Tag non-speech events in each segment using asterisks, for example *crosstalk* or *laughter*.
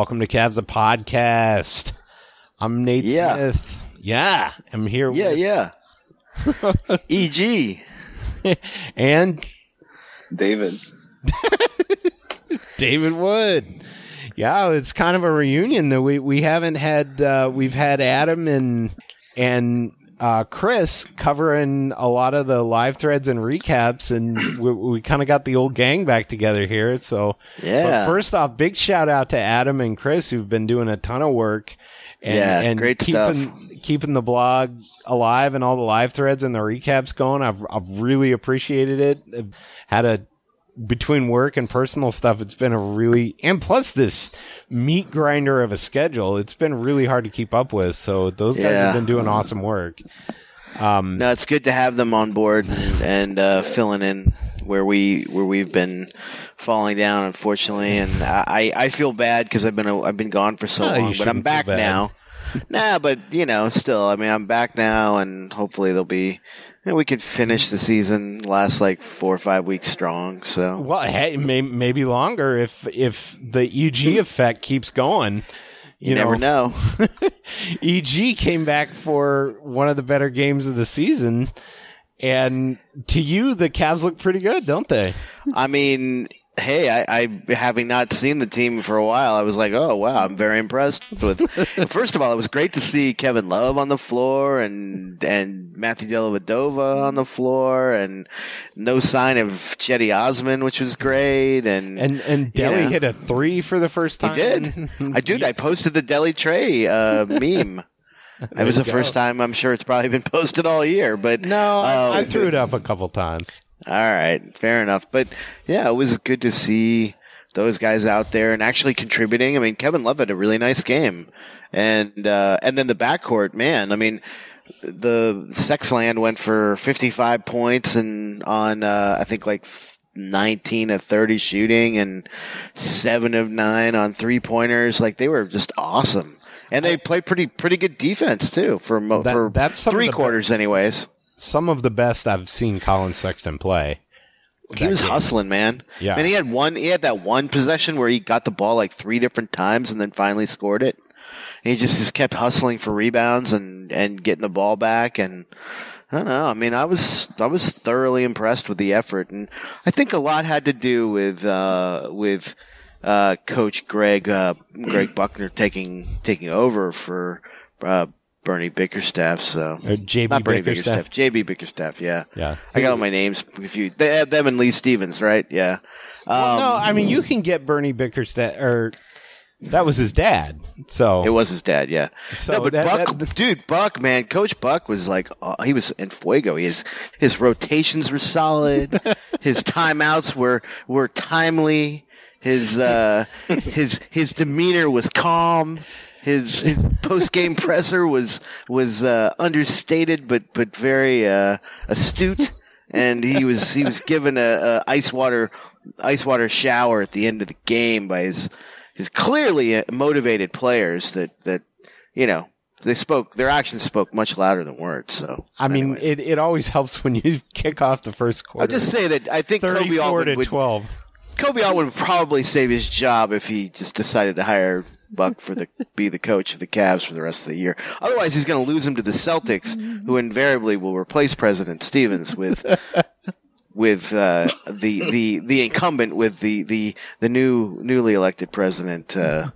Welcome to Cavs a podcast. I'm Nate Yeah. Smith. Yeah, I'm here. Yeah, with, yeah. *laughs* E EG. and David. *laughs* David Wood. Yeah, it's kind of a reunion though. We we haven't had uh, we've had Adam and and uh, Chris covering a lot of the live threads and recaps, and we, we kind of got the old gang back together here. So Yeah. But first off, big shout out to Adam and Chris who've been doing a ton of work. And, Yeah, and great keeping, stuff. Keeping the blog alive and all the live threads and the recaps going. I've I've really appreciated it. I've had a between work and personal stuff, it's been a really and plus this meat grinder of a schedule. It's been really hard to keep up with. So those guys Yeah. have been doing awesome work. Um, no, it's good to have them on board and, and uh, filling in where we where we've been falling down, unfortunately. And I, I feel bad because I've been a, I've been gone for so No, long, but I'm back now. nah, but you know, still, I mean, I'm back now, and hopefully there'll be. And we could finish the season last like four or five weeks strong. So well, hey, may, maybe longer if if the EG effect keeps going. you, never know. *laughs* EG came back for one of the better games of the season, and to you, the Cavs look pretty good, don't they? I mean, hey, I, I having not seen the team for a while, I was like, oh wow, I'm very impressed with. *laughs* first of all, it was great to see Kevin Love on the floor and and Matthew Dellavedova on the floor, and no sign of Cedi Osman, which was great. And And and you Delly know, hit a three for the first time. He did. I did. I *laughs* posted the Deli Tray uh, meme. *laughs* It was you the first time I'm sure it's probably been *laughs* posted all year, but No, I, um, I threw it up a couple times. All right, fair enough. But yeah, it was good to see those guys out there and actually contributing. I mean, Kevin Love had a really nice game, and uh, and then the backcourt, man. I mean, the Sexland went for 55 points and on uh, I think like 19 of 30 shooting and seven of nine on three pointers. Like they were just awesome. And they play pretty pretty good defense too for mo- That- for that's three quarters, anyways. Some of the best I've seen Colin Sexton play. He was hustling, man. Yeah. And he had one. He had that one possession where he got the ball like three different times and then finally scored it. And he just just kept hustling for rebounds and and getting the ball back. And I don't know. I mean, I was I was thoroughly impressed with the effort, and I think a lot had to do with uh, with uh, Coach Greg uh, Greg Buckner taking taking over for uh, Bernie Bickerstaff. So Or JB not Bernie Bickerstaff. Bickerstaff, JB Bickerstaff. Yeah, Yeah. I got all my names confused. They have them and Lee Stevens, right? Yeah. Um, no, I mean you can get Bernie Bickerstaff, or that was his dad. So It was his dad, yeah. So no, but that- Buck, that- dude, Buck, man, Coach Buck was like, uh, he was in fuego. His his rotations were solid. *laughs* his timeouts were were timely. His uh, *laughs* his his demeanor was calm. His his post game *laughs* presser was was uh, understated, but but very uh, astute. And he was he was given a, a ice water ice water shower at the end of the game by his his clearly motivated players that that you know they spoke their actions spoke much louder than words. So I mean anyways. it, it always helps when you *laughs* kick off the first quarter. I'll just say that I think Koby Altman would twelve. Koby would probably save his job if he just decided to hire Buck for the *laughs* be the coach of the Cavs for the rest of the year. Otherwise, he's going to lose him to the Celtics, who invariably will replace President Stevens with *laughs* with uh, the the the incumbent with the the the new newly elected president. Uh,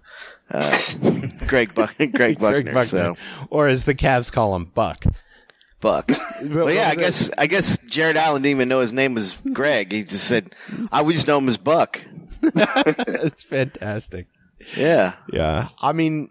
uh, *laughs* Greg Buck, Greg Buckner. Greg Buckner. So Or as the Cavs call him, Buck. Buck. *laughs* Well, yeah, I guess I guess Jarrett Allen didn't even know his name was Greg. He just said, "I we just know him as Buck." *laughs* It's fantastic. Yeah. Yeah. I mean,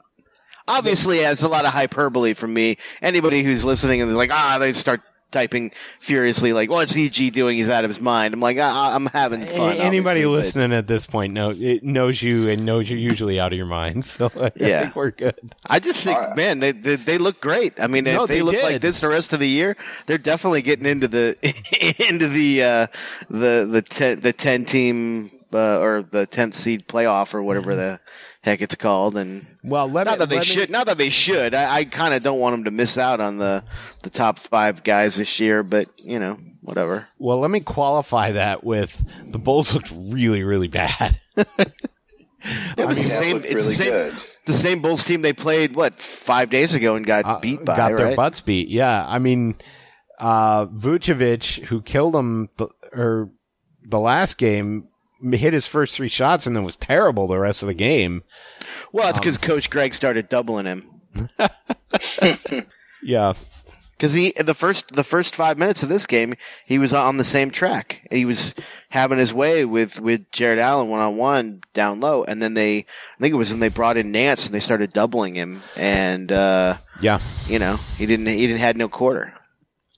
Obviously, it's a lot of hyperbole from me. Anybody who's listening and they're like, ah, they start typing furiously, like, "What's EG doing? He's out of his mind." I'm like, I- I'm having fun. a- anybody obviously, but- listening at this point know, it knows you and knows you're usually out of your mind. *laughs* So I Yeah. think we're good. I just think, All right. man, they, they they look great. I mean, No, if they, they look did. like this the rest of the year, they're definitely getting into the *laughs* into the uh, the the ten, the ten team uh, or the tenth seed playoff or whatever the heck it's called. And Well, let not me- that they let me- should, not that they should. I, I kind of don't want them to miss out on the the top five guys this year, but you know, whatever. Well, let me qualify that with the Bulls looked really, really bad. *laughs* It was the same. It's really the same. good. The same Bulls team they played what five days ago and got Uh, beat by. got their right? butts beat. Yeah, I mean, uh, Vucevic, who killed them, the, or the last game, hit his first three shots and then was terrible the rest of the game. Well, Um, it's because Coach Greg started doubling him. *laughs* Yeah, Because he the first the first five minutes of this game, he was on the same track. He was having his way with with Jarrett Allen one on one down low, and then they I think it was when they brought in Nance and they started doubling him, and uh, yeah, you know he didn't he didn't had no quarter.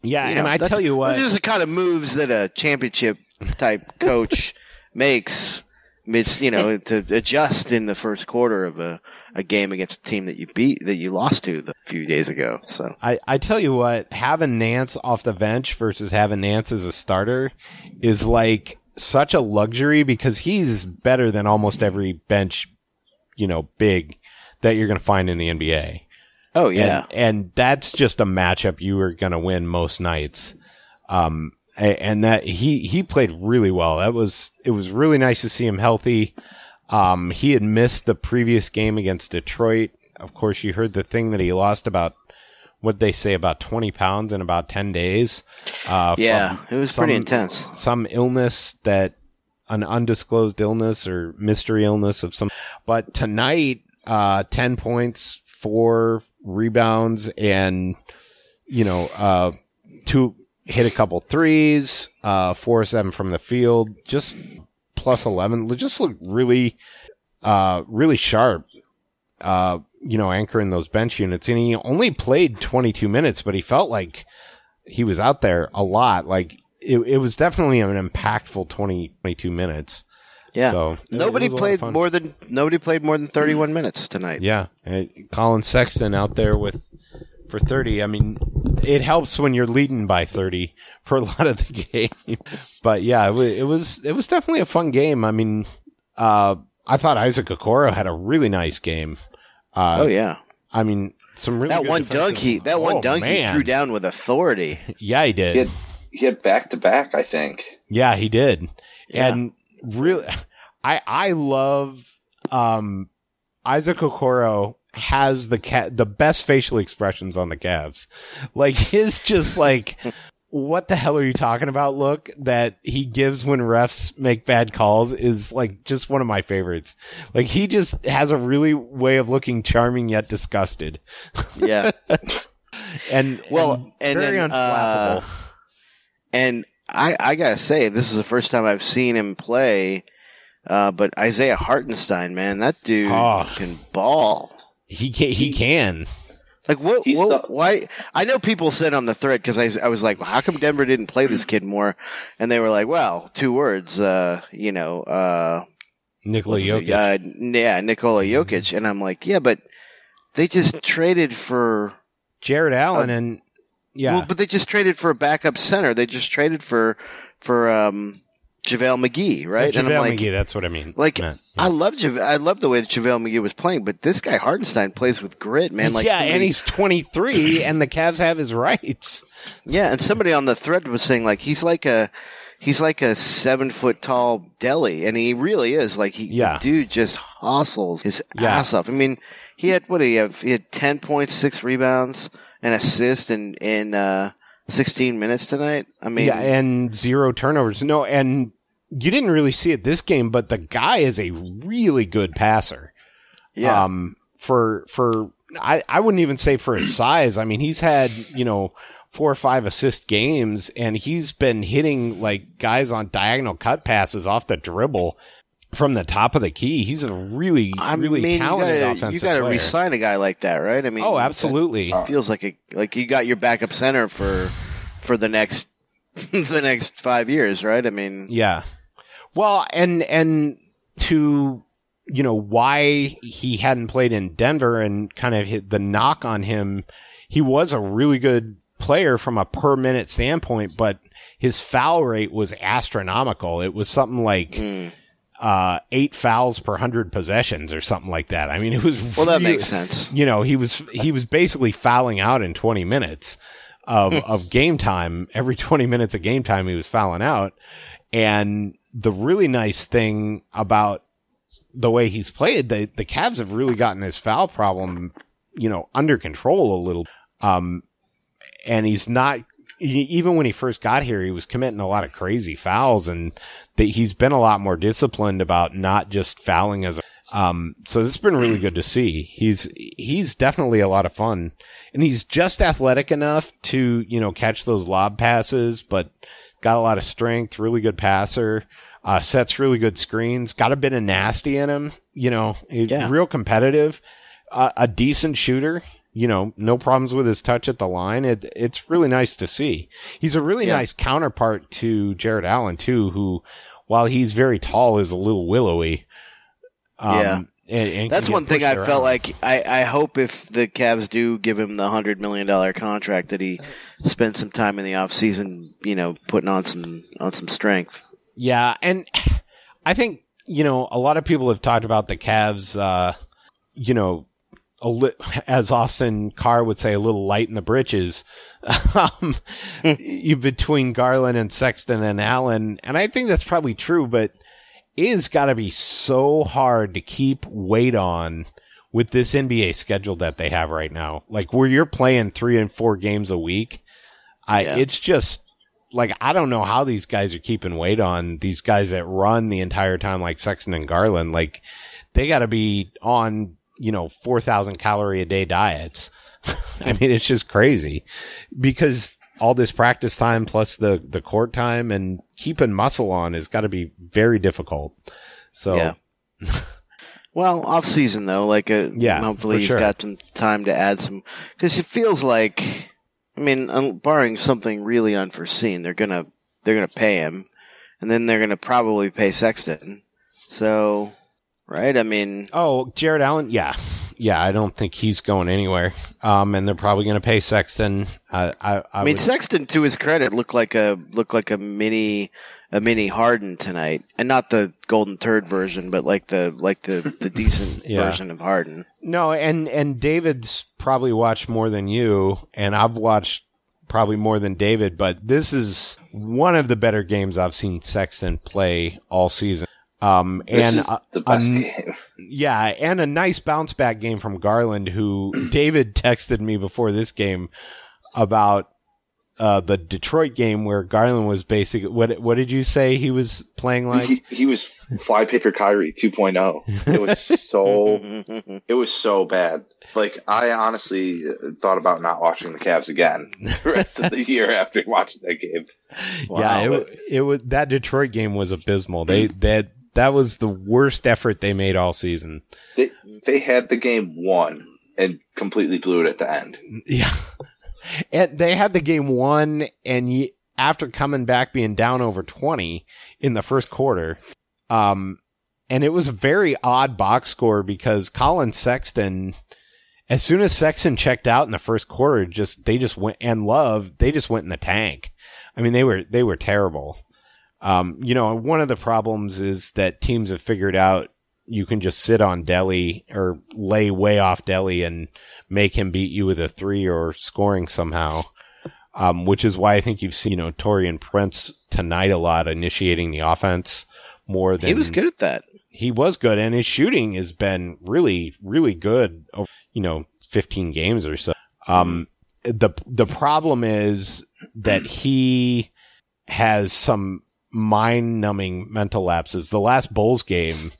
yeah. You and know, I tell you what, those are the kind of moves that a championship type coach *laughs* makes. It's you know *laughs* to adjust in the first quarter of a, a game against a team that you beat that you lost to a few days ago. So I, I tell you what, having Nance off the bench versus having Nance as a starter is like such a luxury because he's better than almost every bench, you know, big that you're going to find in the NBA. oh yeah, And, and that's just a matchup you are going to win most nights. Um, a- and that he, he played really well. That was, it was really nice to see him healthy. Um, he had missed the previous game against Detroit. Of course, you heard the thing that he lost about what they say about 20 pounds in about 10 days. Uh, yeah, it was pretty intense. Some illness that an undisclosed illness or mystery illness of some. But tonight, uh, 10 points, four rebounds, and, you know, uh, two, hit a couple threes, uh, four or seven from the field, just plus 11. Just looked really, uh, really sharp. Uh, you know, anchoring those bench units. And he only played 22 minutes, but he felt like he was out there a lot. Like it, it was definitely an impactful 20, 22 minutes. Yeah, So, nobody was a lot of played more than nobody played more than thirty one minutes tonight. Yeah, and Colin Sexton out there with for thirty. I mean, it helps when you're leading by thirty for a lot of the *laughs* game. But yeah, it was it was, definitely a fun game. I mean, uh, I thought Isaac Okoro had a really nice game. Uh, Oh yeah, I mean, some really that good one dunk he that one Oh, dunk he threw down with authority. *laughs* Yeah, he did. He had, he had back to back, I think. Yeah, he did. Yeah. And really, *laughs* I I love um, Isaac Okoro has the cat the best facial expressions on the Cavs. Like *laughs* his just like what the hell are you talking about look that he gives when refs make bad calls is like just one of my favorites. Like he just has a really way of looking charming yet disgusted. *laughs* Yeah, And Well, and and very then, unflappable. uh, and I I gotta say this is the first time I've seen him play. Uh, but Isaiah Hartenstein, man, that dude Oh. can ball. He can he can. Like what? What the- why? I know people said on the thread because I, I was like, well, how come Denver didn't play this kid more? And they were like, well, two words, uh, you know, uh, Nikola Jokic. uh, yeah, Nikola Jokic, and I'm like, yeah, but they just traded for Jarrett Allen and yeah. Well, but they just traded for a backup center. They just traded for for um JaVale McGee, right? JaVale and I'm like, McGee, that's what I mean. like meant. I love Jave- I love the way that JaVale McGee was playing, but this guy Hartenstein plays with grit, man. Like yeah, somebody- and he's 23, *clears throat* and the Cavs have his rights. yeah, and somebody on the thread was saying like he's like a he's like a seven foot tall Delly, and he really is. Like he, Yeah. the dude just hustles his Yeah. ass off. I mean, he had what did he have? He had ten points, six rebounds, and assist and in uh, sixteen minutes tonight. I mean, yeah, and zero turnovers. No, and you didn't really see it this game, but the guy is a really good passer. yeah, Um, for for I I wouldn't even say for his size. I mean, he's had you know four or five assist games, and he's been hitting like guys on diagonal cut passes off the dribble from the top of the key. He's a really I really mean, talented you gotta, offensive you gotta resign a guy like that, right? I mean, oh, absolutely. feels like a like you got your backup center for for the next *laughs* the next five years, right? I mean, Yeah. Well, and and to you know why he hadn't played in Denver and kind of hit the knock on him, he was a really good player from a per minute standpoint, but his foul rate was astronomical. It was something like mm. Uh, eight fouls per hundred possessions or something like that. I mean, it was well, that really- makes sense. you know, he was he was basically fouling out in 20 minutes of *laughs* of game time. Every 20 minutes of game time, he was fouling out. And the really nice thing about the way he's played, the the Cavs have really gotten his foul problem, you know, under control a little. Um, and he's not even when he first got here, he was committing a lot of crazy fouls, and that he's been a lot more disciplined about not just fouling as a um, so it's been really good to see. He's he's definitely a lot of fun, and he's just athletic enough to you know catch those lob passes, but got a lot of strength. Really good passer. Uh, sets really good screens. Got a bit of nasty in him. You know, Yeah. real competitive. Uh, a decent shooter. You know, no problems with his touch at the line. It, it's really nice to see. He's a really Yeah. nice counterpart to Jarrett Allen too, who, while he's very tall, is a little willowy. Um, Yeah. and- and That's one thing I felt like. I, I hope if the Cavs do give him the hundred million dollar contract, that he spends some time in the off season, you know, putting on some on some strength. Yeah, and I think you know a lot of people have talked about the Cavs. Uh, you know, li- as Austin Carr would say, a little light in the britches *laughs* um, you- between Garland and Sexton and Allen, and I think that's probably true. But it has got to be so hard to keep weight on with this NBA schedule that they have right now. Like where you're playing three and four games a week. I Yeah. it's just like I don't know how these guys are keeping weight on these guys that run the entire time like Sexton and Garland. Like they got to be on you know four thousand calorie a day diets. *laughs* I mean, it's just crazy because all this practice time plus the the court time and keeping muscle on has got to be very difficult. So Yeah. *laughs* Well, off season though, like uh, Yeah, hopefully he's sure. got some time to add some because it feels like, I mean, un- barring something really unforeseen, they're gonna they're gonna pay him, and then they're gonna probably pay Sexton. So, right? I mean, Oh, Jarrett Allen, yeah, yeah. I don't think he's going anywhere. Um, and they're probably going to pay Sexton. I, I, I, I, mean, would- Sexton, to his credit, looked like a looked like a mini a mini Harden tonight, and not the golden turd version, but like the like the the *laughs* decent Yeah. version of Harden. no, and and David's probably watched more than you, and I've watched probably more than David. But this is one of the better games I've seen Sexton play all season. Um, This and is the best um, game. Yeah, and a nice bounce back game from Garland, who *clears throat* David texted me before this game about uh, the Detroit game where Garland was basically what what did you say he was playing like? he, he was fly paper Kyrie 2.0. It was so *laughs* it was so bad. Like I honestly thought about not watching the Cavs again *laughs* the rest of the year after watching that game. yeah, it, it was that Detroit game was abysmal. They *clears throat* that that was the worst effort they made all season. They they had the game won and completely blew it at the end. *laughs* Yeah, and they had the game won, and after coming back being down over twenty in the first quarter, um, and it was a very odd box score because Colin Sexton, as soon as Sexton checked out in the first quarter, just they just went and Love, they just went in the tank. I mean, they were they were terrible. Um, you know, one of the problems is that teams have figured out you can just sit on Delly or lay way off Delly and make him beat you with a three or scoring somehow. *laughs* um, which is why I think you've seen you know Taurean Prince tonight a lot initiating the offense more than He was good at that. he was good, and his shooting has been really, really good over you know 15 games or so. Um, the the problem is that he has some mind numbing mental lapses. The last Bulls game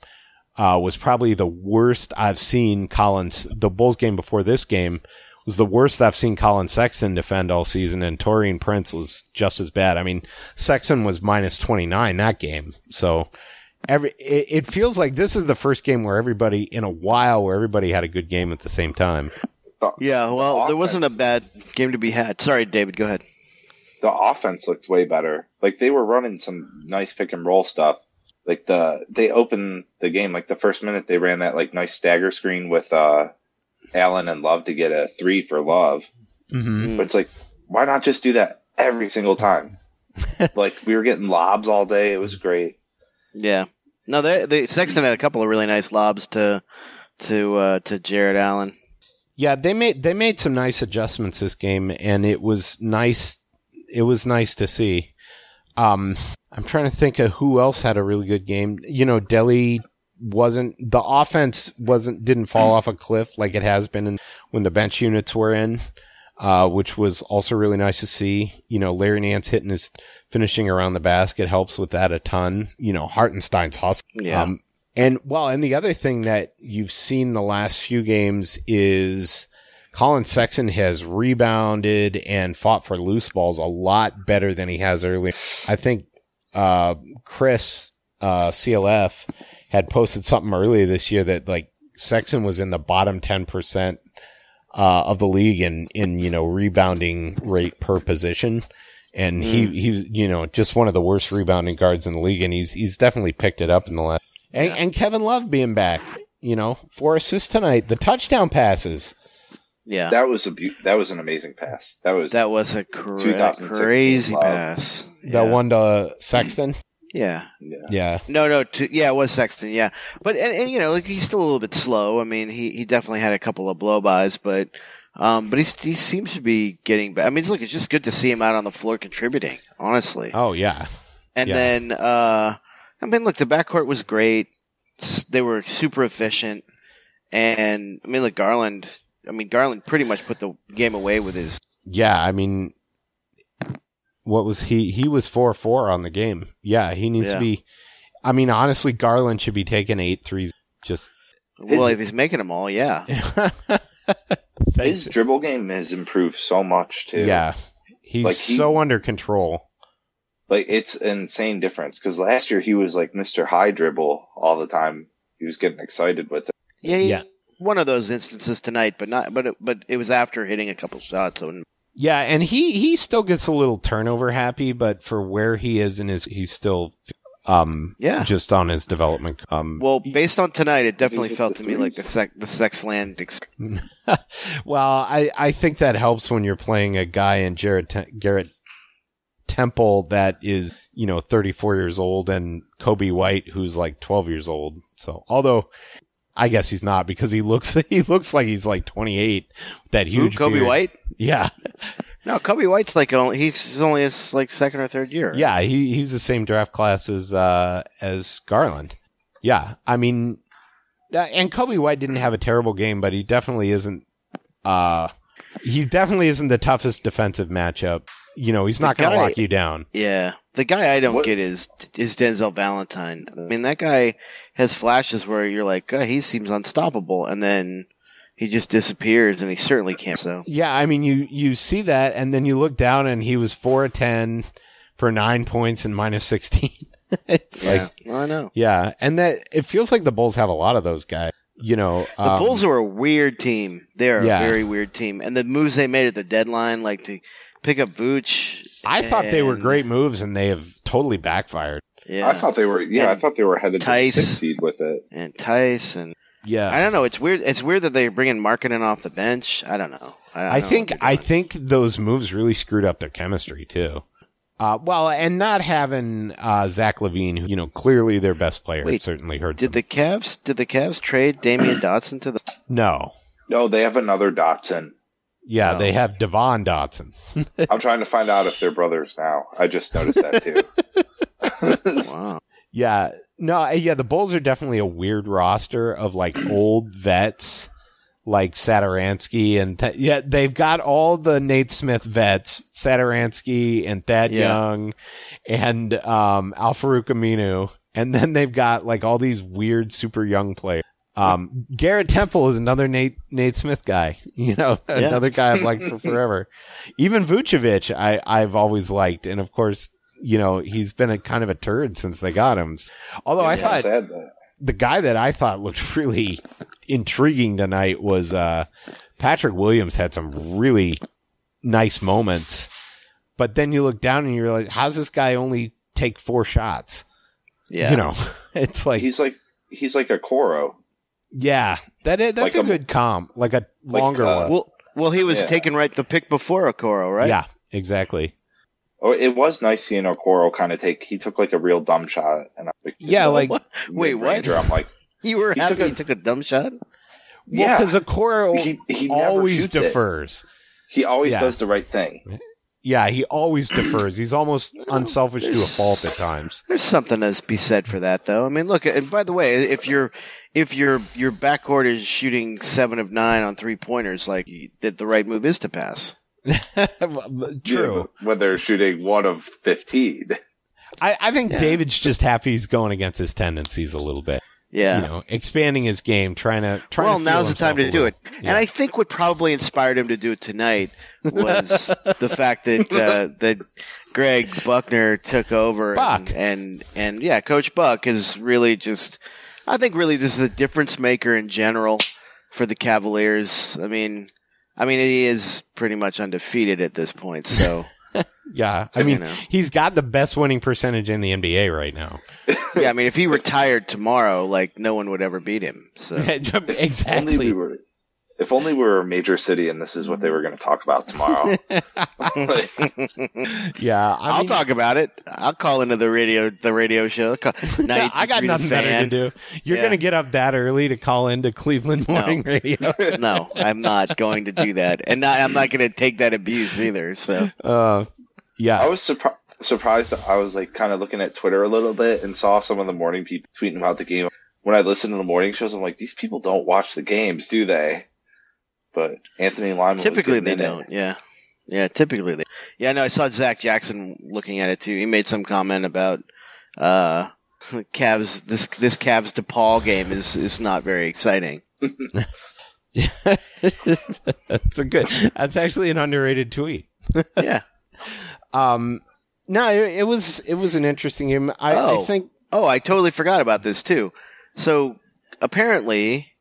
uh, was probably the worst I've seen Collins. The Bulls game before this game was the worst I've seen Colin Sexton defend all season, and Taurean Prince was just as bad. I mean, Sexton was minus 29 that game, so every it, it feels like this is the first game where everybody in a while where everybody had a good game at the same time. Yeah, well, there wasn't a bad game to be had. Sorry, David, go ahead. The offense looked way better. Like they were running some nice pick and roll stuff. Like the they opened the game like the first minute they ran that like nice stagger screen with uh Allen and Love to get a three for Love. Mm-hmm. But it's like why not just do that every single time? *laughs* like we were getting lobs all day. It was great. Yeah. No, they, they Sexton had a couple of really nice lobs to to uh, to Jarrett Allen. Yeah, they made they made some nice adjustments this game, and it was nice. It was nice to see. Um, I'm trying to think of who else had a really good game. You know, Delly wasn't the offense wasn't didn't fall off a cliff like it has been in, when the bench units were in, uh, which was also really nice to see. You know, Larry Nance hitting his finishing around the basket helps with that a ton. You know, Hartenstein's hustle. Yeah. Um, and well, and the other thing that you've seen the last few games is Colin Sexton has rebounded and fought for loose balls a lot better than he has earlier. I think uh, Chris uh, CLF had posted something earlier this year that like Sexton was in the bottom ten percent uh, of the league in in you know rebounding rate per position. And he, he's, you know, just one of the worst rebounding guards in the league. And he's, he's definitely picked it up in the last and, and Kevin Love being back, you know, four assists tonight, the touchdown passes. Yeah. That was a beau- that was an amazing pass. That was That was a cra- 2016 crazy Love. pass. The Yeah. one to Sexton. Yeah. yeah. Yeah. No, no, to, yeah, it was Sexton, yeah. But and, and you know, like he's still a little bit slow. I mean, he, he definitely had a couple of blowbys, but um, but he's, he seems to be getting back. I mean, look, it's just good to see him out on the floor contributing, honestly. Oh yeah. And Yeah. then, uh, I mean, look, the backcourt was great. They were super efficient. And, I mean, look, Garland, I mean, Garland pretty much put the game away with his, Yeah. I mean, what was he? He was four four on the game. Yeah. He needs Yeah. to be. I mean, honestly, Garland should be taking eight threes. Just well, if he's making them all, yeah. *laughs* His dribble game has improved so much too. yeah. He's Like, he- so under control. like it's an insane difference because last year he was like Mr. High Dribble all the time. He was getting excited with it. Yeah, he- Yeah. One of those instances tonight, but not, but it, but it was after hitting a couple shots. So Yeah, and he he still gets a little turnover happy, but for where he is in his, he's still um Yeah. just on his development. Um, Well, based on tonight, it definitely felt to me like the sec the sex land. Ex- *laughs* well, I I think that helps when you're playing a guy in Jared Garrett Temple that is you know 34 years old and Coby White who's like 12 years old. So although. I guess he's not because he looks *laughs* he looks like he's like 28. with That Who, huge Coby beard. White? Yeah, No, Coby White's like only he's he's only his like second or third year. Yeah, he he's the same draft class as uh as Garland. Yeah, I mean, uh, and Coby White didn't have a terrible game, but he definitely isn't. Uh, he definitely isn't the toughest defensive matchup. You know, he's not going to lock you down. Yeah, the guy I don't What- get is is Denzel Valentine. I mean, that guy has flashes where you're like, oh, he seems unstoppable, and then he just disappears, and he certainly can't. So Yeah, I mean, you you see that, and then you look down, and he was four of ten for nine points and minus sixteen. *laughs* it's like, yeah, I know. yeah, and that it feels like the Bulls have a lot of those guys. You know, The um, Bulls are a weird team. They're Yeah. a very weird team, and the moves they made at the deadline, like to pick up Vooch. I thought they were great moves, and they have totally backfired. Yeah, I thought they were. Yeah, I thought they were headed Tice. to the sixth seed with it. and Tice and Yeah, I don't know. It's weird. It's weird that they're bringing Markkanen off the bench. I don't know. I, don't I know think I think those moves really screwed up their chemistry too. Uh, well, and not having uh, Zach LaVine, who you know clearly their best player, Wait, certainly hurt. did them. the Cavs did the Cavs trade Damyean Dotson to the? no? No, they have another Dotson. Yeah, Oh. they have Devon Dotson. *laughs* I'm trying to find out if they're brothers now. I just noticed that too. *laughs* Wow. Yeah, no, uh, yeah, the Bulls are definitely a weird roster of like *clears throat* old vets like Satoransky and Th- yeah, they've got all the Nate Smith vets, Satoransky and Thad Yeah. Young and um Al-Farouq Aminu, and then they've got like all these weird super young players. Um, Garrett Temple is another Nate Nate Smith guy, *laughs* you know, another guy I've liked for *laughs* forever. Even Vucevic, I I've always liked, and of course, you know, he's been a kind of a turd since they got him. Although I thought sad the guy that I thought looked *laughs* really intriguing tonight was uh, Patrick Williams. Had some really nice moments, but then you look down and you realize, how's this guy only take four shots? Yeah. You know, it's like, he's like he's like a Koro. Yeah, that is, that's like a, a- good comp, like a like, longer uh, one. Well, well, he was Yeah. taken right the pick before Okoro, right? Yeah, exactly. Oh, it was nice seeing Okoro kind of take. He took like a real dumb shot, and I like, Yeah, like What? Wait, what? Ranger, I'm like, *laughs* You were He happy took a- he took a dumb shot? yeah, because Okoro he he always shoots it. defers. He always Yeah. does the right thing. Yeah, he always defers. He's almost *clears throat* unselfish to a fault at times. There's something to be said for that, though. I mean, look, and by the way, if your if your your backcourt is shooting seven of nine on three pointers, like that, the right move is to pass. *laughs* True. Yeah, when they're shooting one of fifteen. I, I think Yeah. David's just happy he's going against his tendencies a little bit. Yeah. You know, expanding his game, trying to trying well, to now's the time to do it. Yeah. And I think what probably inspired him to do it tonight was *laughs* the fact that uh, that Greg Buckner took over. Buck. And, and and yeah, Coach Buck is really just. I think really this is a difference maker in general for the Cavaliers. I mean, I mean he is pretty much undefeated at this point. So *laughs* Yeah, I You mean, know. he's got the best winning percentage in the NBA right now. yeah, I mean if he retired tomorrow, like no one would ever beat him. So *laughs* Only we exactly. Were. If only we were a major city and this is what they were going to talk about tomorrow. Like, *laughs* *laughs* Yeah, I I'll mean, talk about it. I'll call into the radio the radio show. I'll call- *laughs* yeah, I got nothing better to do. You're Yeah. gonna get up that early to call into Cleveland Morning Radio. no, I'm not going to do that, and not, I'm not going to take that abuse either. So Uh, yeah, I was surprised. Surprised that I was like kind of looking at Twitter a little bit and saw some of the morning people tweeting about the game. When I listen to the morning shows, I'm like, these people don't watch the games, do they? But Anthony Lima typically getting they in don't. Yeah, yeah. Typically they. Yeah, no. I saw Zach Jackson looking at it too. He made some comment about uh, *laughs* Cavs. This this Cavs DePaul game is is not very exciting. yeah, *laughs* *laughs* that's a good. That's actually an underrated tweet. Yeah. Um, no, it, it was it was an interesting game. I, Oh. I think Oh, I totally forgot about this too. So apparently,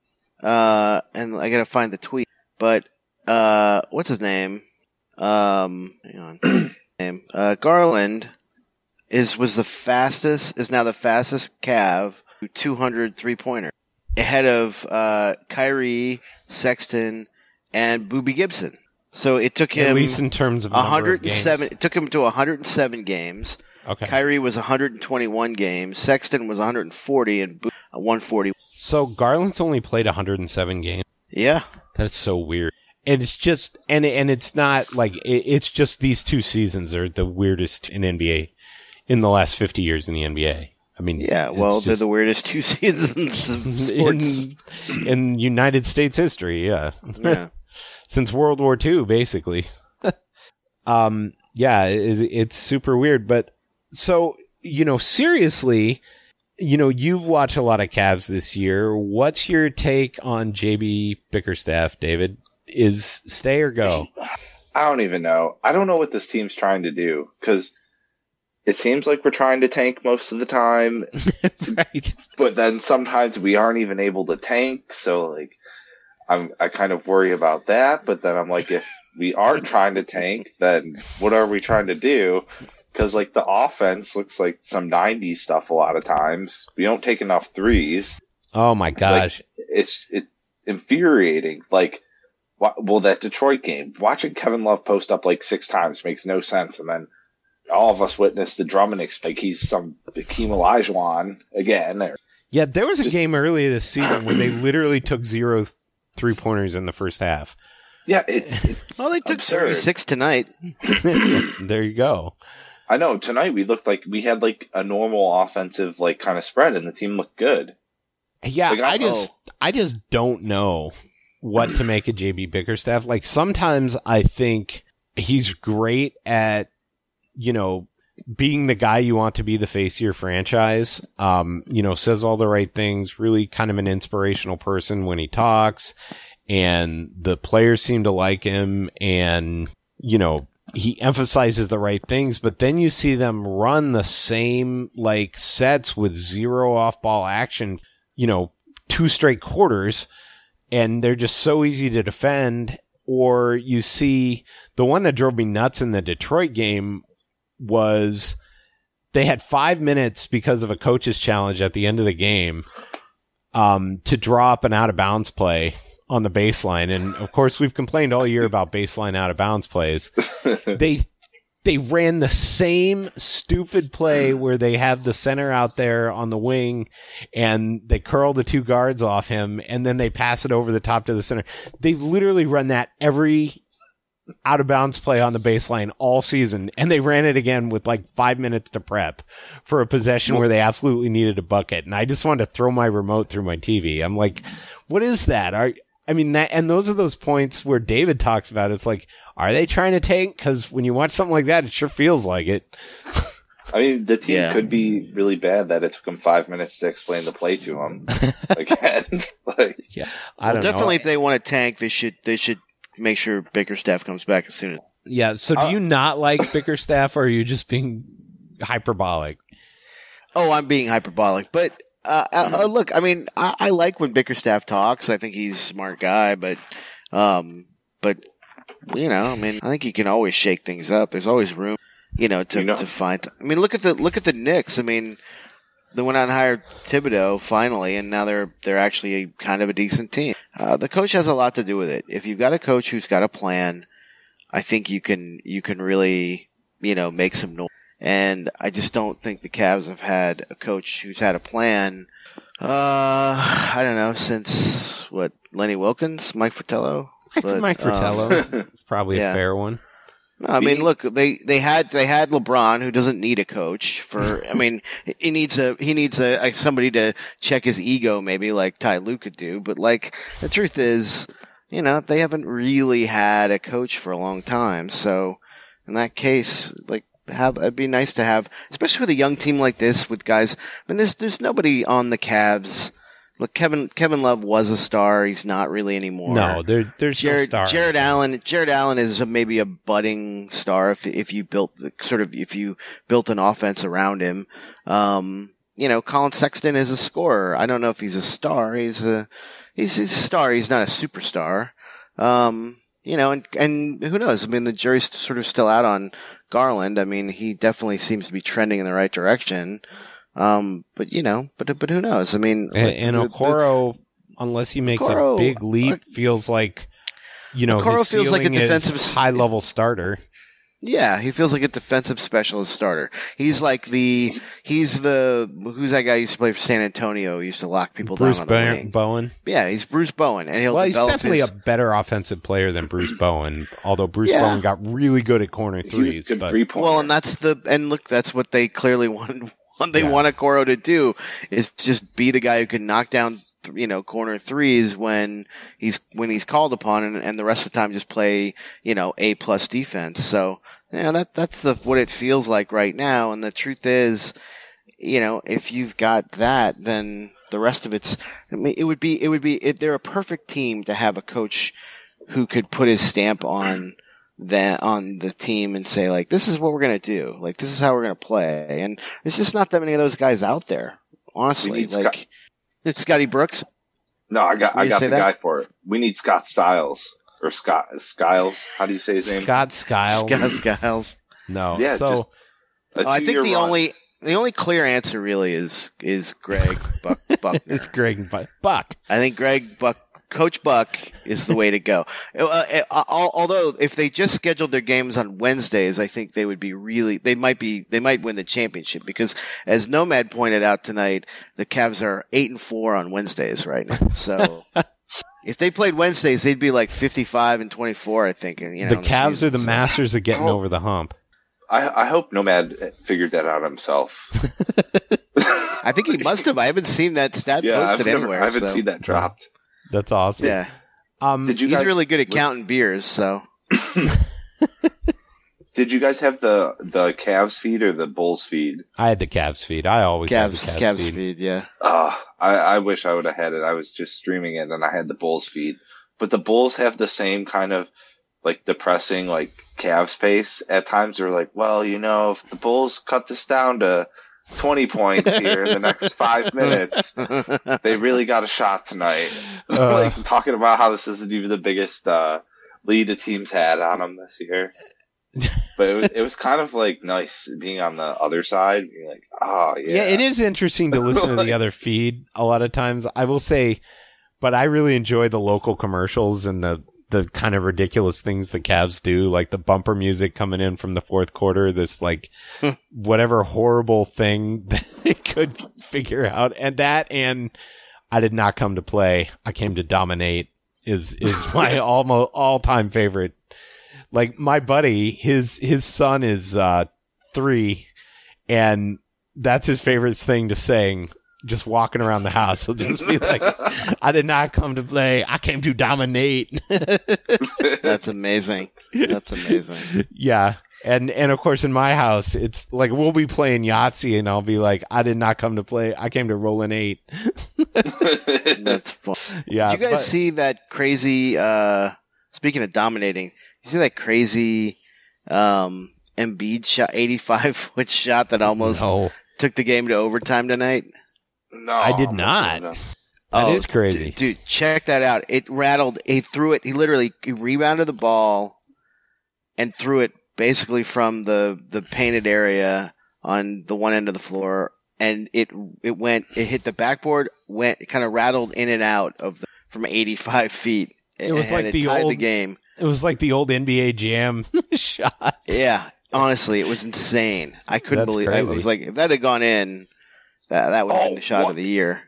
uh, and I gotta find the tweet, but uh, what's his name? Um, hang on, *clears throat* name uh, Garland is was the fastest is now the fastest Cav to 200 three pointer ahead of uh, Kyrie, Sexton, and Boobie Gibson. So it took him at least in terms of number of 107. It took him to 107 games. Okay. Kyrie was 121 games. Sexton was 140 and Bo- uh, 140. So Garland's only played 107 games. Yeah. That's so weird. And it's just and and it's not like it, it's just these two seasons are the weirdest in NBA in the last 50 years in the NBA. I mean, Yeah. Well, they're the weirdest two *laughs* seasons of *laughs* sports. in, in United States history. Yeah, yeah. *laughs* since World War II, basically. um, yeah, it, it's super weird. But so you know, seriously, you know, you've watched a lot of Cavs this year. What's your take on JB Bickerstaff, David? Is stay or go? I don't even know. I don't know what this team's trying to do because it seems like we're trying to tank most of the time, *laughs* right. but then sometimes we aren't even able to tank. So like, I'm I kind of worry about that. But then I'm like, if we aren't trying to tank, then what are we trying to do? Because like the offense looks like some '90s stuff a lot of times. We don't take enough threes. Oh my gosh. It's it's infuriating. Like, wa- well, that Detroit game, watching Kevin Love post up like six times makes no sense, and then all of us witnessed the Drummond ex- like he's some Hakeem Olajuwon again. Or, Yeah, there was a Just- game earlier this season where they literally took zero three pointers in the first half. Yeah, it, it's Well, they took absurd. 36 tonight. *laughs* there you go. I know tonight we looked like we had like a normal offensive like kind of spread, and the team looked good. Yeah, Like, I I- just I just don't know what to make of JB Bickerstaff. Like sometimes I think he's great at you know being the guy you want to be the face of your franchise. Um, you know, says all the right things, really kind of an inspirational person when he talks and the players seem to like him and you know he emphasizes the right things, but then you see them run the same like sets with zero off ball action, you know, two straight quarters, and they're just so easy to defend. Or you see the one that drove me nuts in the Detroit game was they had five minutes because of a coach's challenge at the end of the game um, to draw up an out of bounds play on the baseline. And of course, we've complained all year about baseline out of bounds plays. *laughs* they they ran the same stupid play where they have the center out there on the wing and they curl the two guards off him and then they pass it over the top to the center. They've literally run that every out of bounds play on the baseline all season and they ran it again with like five minutes to prep for a possession where they absolutely needed a bucket. And I just wanted to throw my remote through my TV. I'm like, what is that? Are, I mean, that, and those are those points where David talks about it's like, are they trying to tank? Cause when you watch something like that, it sure feels like it. *laughs* I mean, the team Yeah. could be really bad that it took them five minutes to explain the play to him *laughs* again. *laughs* like, I don't Definitely, know. if they want to tank, they should they should make sure Bickerstaff comes back as soon as. Yeah. So do Uh, you not like Bickerstaff or are you just being hyperbolic? Oh, I'm being hyperbolic, but uh, uh, uh, look, I mean, I, I like when Bickerstaff talks. I think he's a smart guy, but, um, but you know, I mean, I think you can always shake things up. There's always room, you know, to You know- to find. I mean, look at the look at the Knicks. I mean, they went out and hired Thibodeau finally, and now they're they're actually a, kind of a decent team. Uh, the coach has a lot to do with it. If you've got a coach who's got a plan, I think you can you can really you know make some noise. And I just don't think the Cavs have had a coach who's had a plan. Uh, I don't know since what Lenny Wilkens, Mike Fratello. But, Mike um, Fratello is *laughs* probably yeah. a fair one. no, I mean, look, they they had they had LeBron, who doesn't need a coach for. I *laughs* mean, he needs a he needs a, a somebody to check his ego, maybe like Ty Lue could do. But like the truth is, you know, they haven't really had a coach for a long time. So in that case, like have it'd be nice to have, especially with a young team like this, with guys. I mean, there's there's nobody on the Cavs. Look, Kevin Kevin Love was a star. He's not really anymore. No, there, there's Jarrett no star. Jarrett Allen Jarrett Allen is a, maybe a budding star if if you built the sort of if you built an offense around him. Um, you know, Colin Sexton is a scorer. I don't know if he's a star. He's a he's, he's a star. He's not a superstar. Um, you know, and and who knows? I mean, the jury's sort of still out on Garland. I mean, he definitely seems to be trending in the right direction. Um, but you know, but but who knows? I mean, and, and Okoro, unless he makes Okoro- a big leap, feels like you know Okoro feels like a defensive high level starter. Yeah, he feels like a defensive specialist starter. He's like the he's the who's that guy who used to play for San Antonio? He used to lock people Bruce down on the Bar- wing. Bowen. Yeah, he's Bruce Bowen, and he'll Well, he's definitely his. a better offensive player than Bruce *clears throat* Bowen. Although Bruce Yeah. Bowen got really good at corner he was threes, a good but three point. well, and that's the and look, that's what they clearly *laughs* wanted. What they Yeah. want Okoro to do is just be the guy who can knock down you know corner threes when he's when he's called upon, and, and the rest of the time just play you know a plus defense. So yeah, that that's the what it feels like right now. And the truth is, you know, if you've got that, then the rest of it's. I mean, it would be it would be it, they're a perfect team to have a coach who could put his stamp on that on the team and say like, this is what we're gonna do. Like this is how we're gonna play. And there's just not that many of those guys out there. Honestly, like it's Scotty Brooks. no, I got I got the that? guy for it. We need Scott Styles or Scott Skiles. How do you say his name? Scott Skiles. Scott Skiles. No, Yeah, so just- A I think the run. only the only clear answer really is is Greg Buck, *laughs* Buckner. it's Greg Bu- Buck. I think Greg Buck, Coach Buck, is the way to go. Uh, uh, although, if they just scheduled their games on Wednesdays, I think they would be really. They might be. They might win the championship because, as Nomad pointed out tonight, the Cavs are eight and four on Wednesdays right now. So, *laughs* If they played Wednesdays, they'd be like 55 and 24, I think. And, you know, the in Cavs season. are the masters of getting over the hump. I, I hope Nomad figured that out himself. *laughs* *laughs* I think he must have. I haven't seen that stat yeah, I've posted never, anywhere. I haven't so- seen that dropped. That's awesome. Yeah, Um, Did you he's guys really good at was- counting beers. So *laughs* Did you guys have the the Cavs feed or the Bulls feed? I had the Cavs feed. I always had the Cavs, Cavs, Cavs feed. feed. Yeah, Uh, I, I wish I would have had it. I was just streaming it and I had the Bulls feed. But the Bulls have the same kind of like depressing like Cavs pace. At times they're like, well, you know, if the Bulls cut this down to 20 points here in the next five minutes, they really got a shot tonight. *laughs* Uh. like talking about how this isn't even the biggest uh, lead a team's had on them this year. But it was, it was kind of like nice being on the other side, being like, oh yeah, Yeah. it is interesting to listen to the *laughs* other feed a lot of times. I will say, but I really enjoy the local commercials and the the kind of ridiculous things the Cavs do, like the bumper music coming in from the fourth quarter. This like *laughs* whatever horrible thing *laughs* that they could figure out, and that and I did not come to play. I came to dominate. Is is my almost all time favorite. Like my buddy, his his son is uh three, and that's his favorite thing to sing. Just walking around the house, he'll just be like, "I did not come to play. I came to dominate." *laughs* that's amazing. That's amazing. yeah, and and of course in my house, it's like we'll be playing Yahtzee, and I'll be like, "I did not come to play. I came to roll an eight. That's fun. Yeah, Did you guys but- see that crazy? uh Speaking of dominating, you see that crazy um Embiid shot, eighty-five *laughs* foot shot that almost No, took the game to overtime tonight. no, I did not. no. That Oh, is crazy. d- dude. Check that out. It rattled. He threw it. He literally he rebounded the ball and threw it basically from the the painted area on the one end of the floor, and it it went. It hit the backboard. Went. Kind of rattled in and out of the, from eighty five feet. It was and like it the tied the old- game. It was like the old NBA Jam *laughs* shot. Yeah, honestly, it was insane. I couldn't That's believe. I crazy. was like, if that had gone in, that that would have been Oh, the shot what? of the year.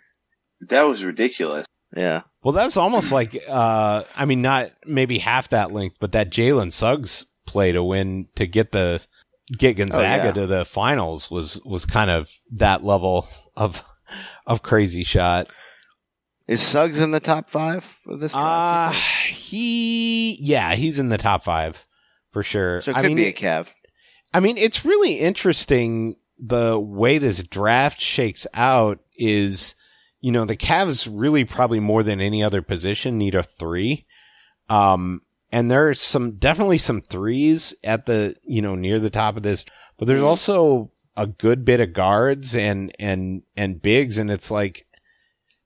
That was ridiculous. Yeah. Well, that's almost like, uh, I mean, not maybe half that length, but that Jalen Suggs play to win to get the get Gonzaga Oh, yeah. to the finals was was kind of that level of of crazy shot. Is Suggs in the top five of this Uh draft? think? he, yeah, he's in the top five for sure. so it I could mean, be a Cav. I mean, it's really interesting the way this draft shakes out is, you know, the Cavs really probably more than any other position need a three. Um, and there's some, definitely some threes at the, you know, near the top of this, but there's Mhm. also a good bit of guards and, and, and bigs. And it's like,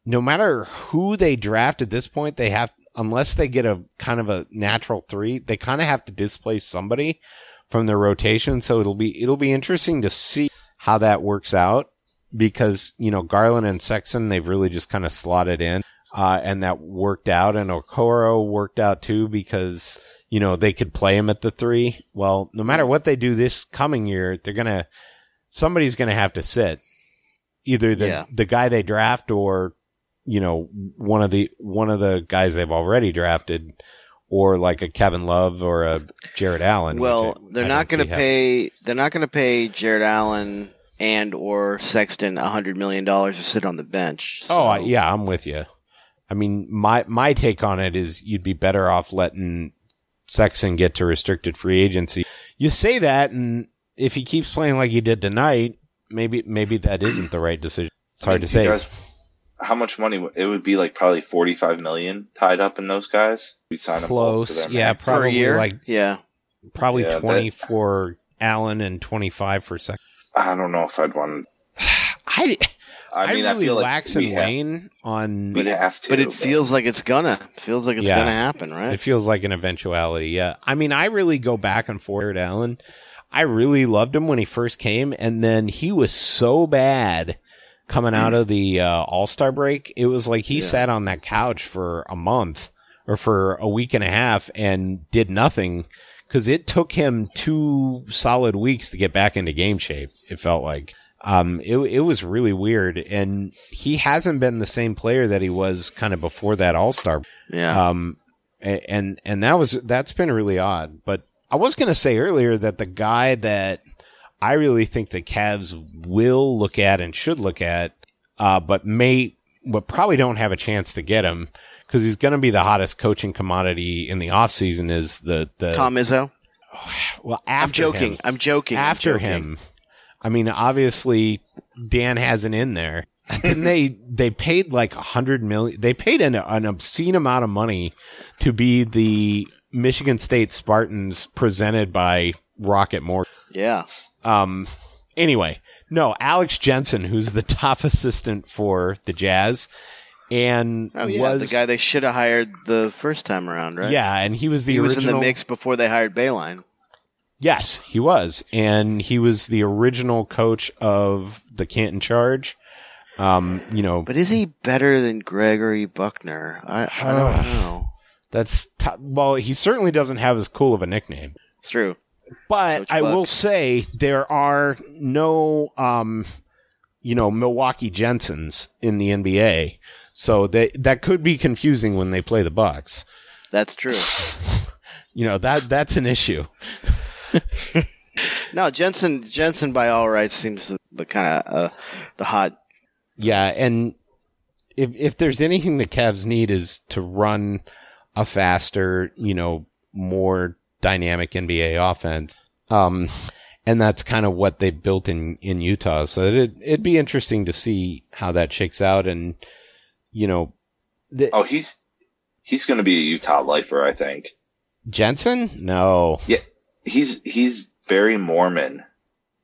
no matter who they draft at this point, they have, unless they get a kind of a natural three, they kind of have to displace somebody from their rotation. So it'll be it'll be interesting to see how that works out because you know Garland and Sexton they've really just kind of slotted in, uh, and that worked out, and Okoro worked out too because you know they could play him at the three. Well, no matter what they do this coming year, they're gonna somebody's gonna have to sit either the Yeah. the guy they draft or you know one of the one of the guys they've already drafted or like a Kevin Love or a Jarrett Allen. Well, I- they're I not don't going to happening. pay. They're not going to pay Jarrett Allen and or Sexton a hundred million dollars to sit on the bench. Oh, yeah, I'm with you. I mean, my my take on it is you'd be better off letting Sexton get to restricted free agency. You say that, and if he keeps playing like he did tonight, maybe maybe that isn't the right decision. It's hard I mean, to do you say. guys- how much money? It would be like probably forty-five million tied up in those guys. We sign them both to Close, their yeah, max. probably year. like yeah, probably Yeah, that- twenty for Allen and twenty five for Sexton. I don't know if I'd want. *sighs* I I I, mean, I, really feel like wax we and have, on. we have to. but it feels like it's gonna. Feels like it's Yeah. gonna happen, right? It feels like an eventuality. Yeah. I mean, I really go back and forth, Allen. I really loved him when he first came, and then he was so bad coming out of the uh, All Star break. It was like he Yeah. sat on that couch for a month or for a week and a half and did nothing because it took him two solid weeks to get back into game shape. It felt like. Um, it it was really weird, and he hasn't been the same player that he was kind of before that All Star. Yeah. Um, and and that was that's been really odd. But I was going to say earlier that the guy that I really think the Cavs will look at and should look at, uh, but may but probably don't have a chance to get him because he's going to be the hottest coaching commodity in the offseason is the the Tom Izzo. *sighs* well after I'm joking. him. I'm joking. I'm after joking. him. I mean, obviously Dan has an in there. *laughs* Didn't they? They paid like a hundred million. They paid an, an obscene amount of money to be the Michigan State Spartans presented by Rocket Mortgage. Yeah. Um. Anyway, no, Alex Jensen, who's the top *laughs* assistant for the Jazz, and Oh yeah, was the guy they should have hired the first time around, right? Yeah, and he was the he was in the mix before they hired Beilein. Yes, he was, and he was the original coach of the Canton Charge. Um, you know, But is he better than Gregory Buckner? I, I don't *sighs* know. that's top, well, he certainly doesn't have as cool of a nickname. It's true. But I will say there are no, um, you know, Milwaukee Jensens in the NBA, so that that could be confusing when they play the Bucks. That's true. *laughs* You know that that's an issue. *laughs* No, Jensen. Jensen, by all rights, seems the, the kind of uh, the hot. Yeah, and if if there's anything the Cavs need is to run a faster, you know, more dynamic NBA offense. Um, and that's kind of what they built in in Utah. So it it'd be interesting to see how that shakes out. And you know, the, Oh, he's he's going to be a Utah lifer, I think. Jensen, no, Yeah. He's he's very Mormon.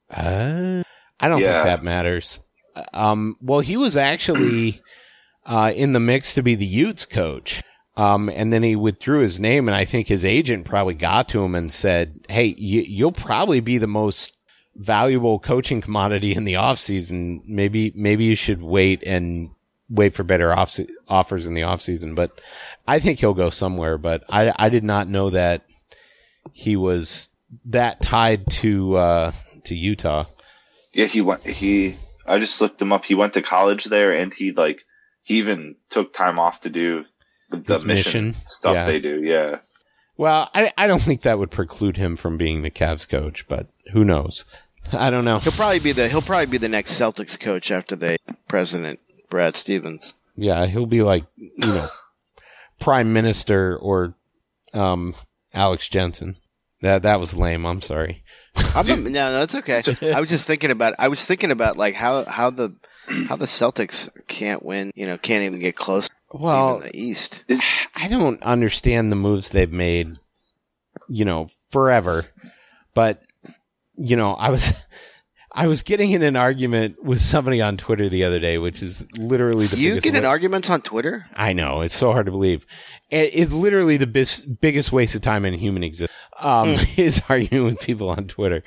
uh, I don't Yeah. think that matters. Um, well, he was actually uh, in the mix to be the Utes coach. Um, and then he withdrew his name, and I think his agent probably got to him and said, "Hey, you, you'll probably be the most valuable coaching commodity in the offseason. Maybe, maybe you should wait and wait for better off offers in the offseason." But I think he'll go somewhere. But I, I did not know that he was that tied to uh, to Utah. Yeah, he went. He. I just looked him up. He went to college there, and he like he even took time off to do the mission, mission, stuff yeah. they do. Yeah. Well, I, I don't think that would preclude him from being the Cavs coach, but who knows? I don't know. He'll probably be the he'll probably be the next Celtics coach after the president Brad Stevens. Yeah, he'll be like, you know, *laughs* prime minister or um, Alex Jensen. That that was lame. I'm sorry. I'm not- no, no, it's okay. *laughs* I was just thinking about. I was thinking about like how how the how the Celtics can't win. You know, can't even get close. Well, the East. I don't understand the moves they've made, you know, forever. But you know, I was *laughs* I was getting in an argument with somebody on Twitter the other day, which is literally the You biggest get in arguments on Twitter? I know it's so hard to believe. It, it's literally the bis- biggest waste of time in human existence. Um, *laughs* is arguing with people on Twitter.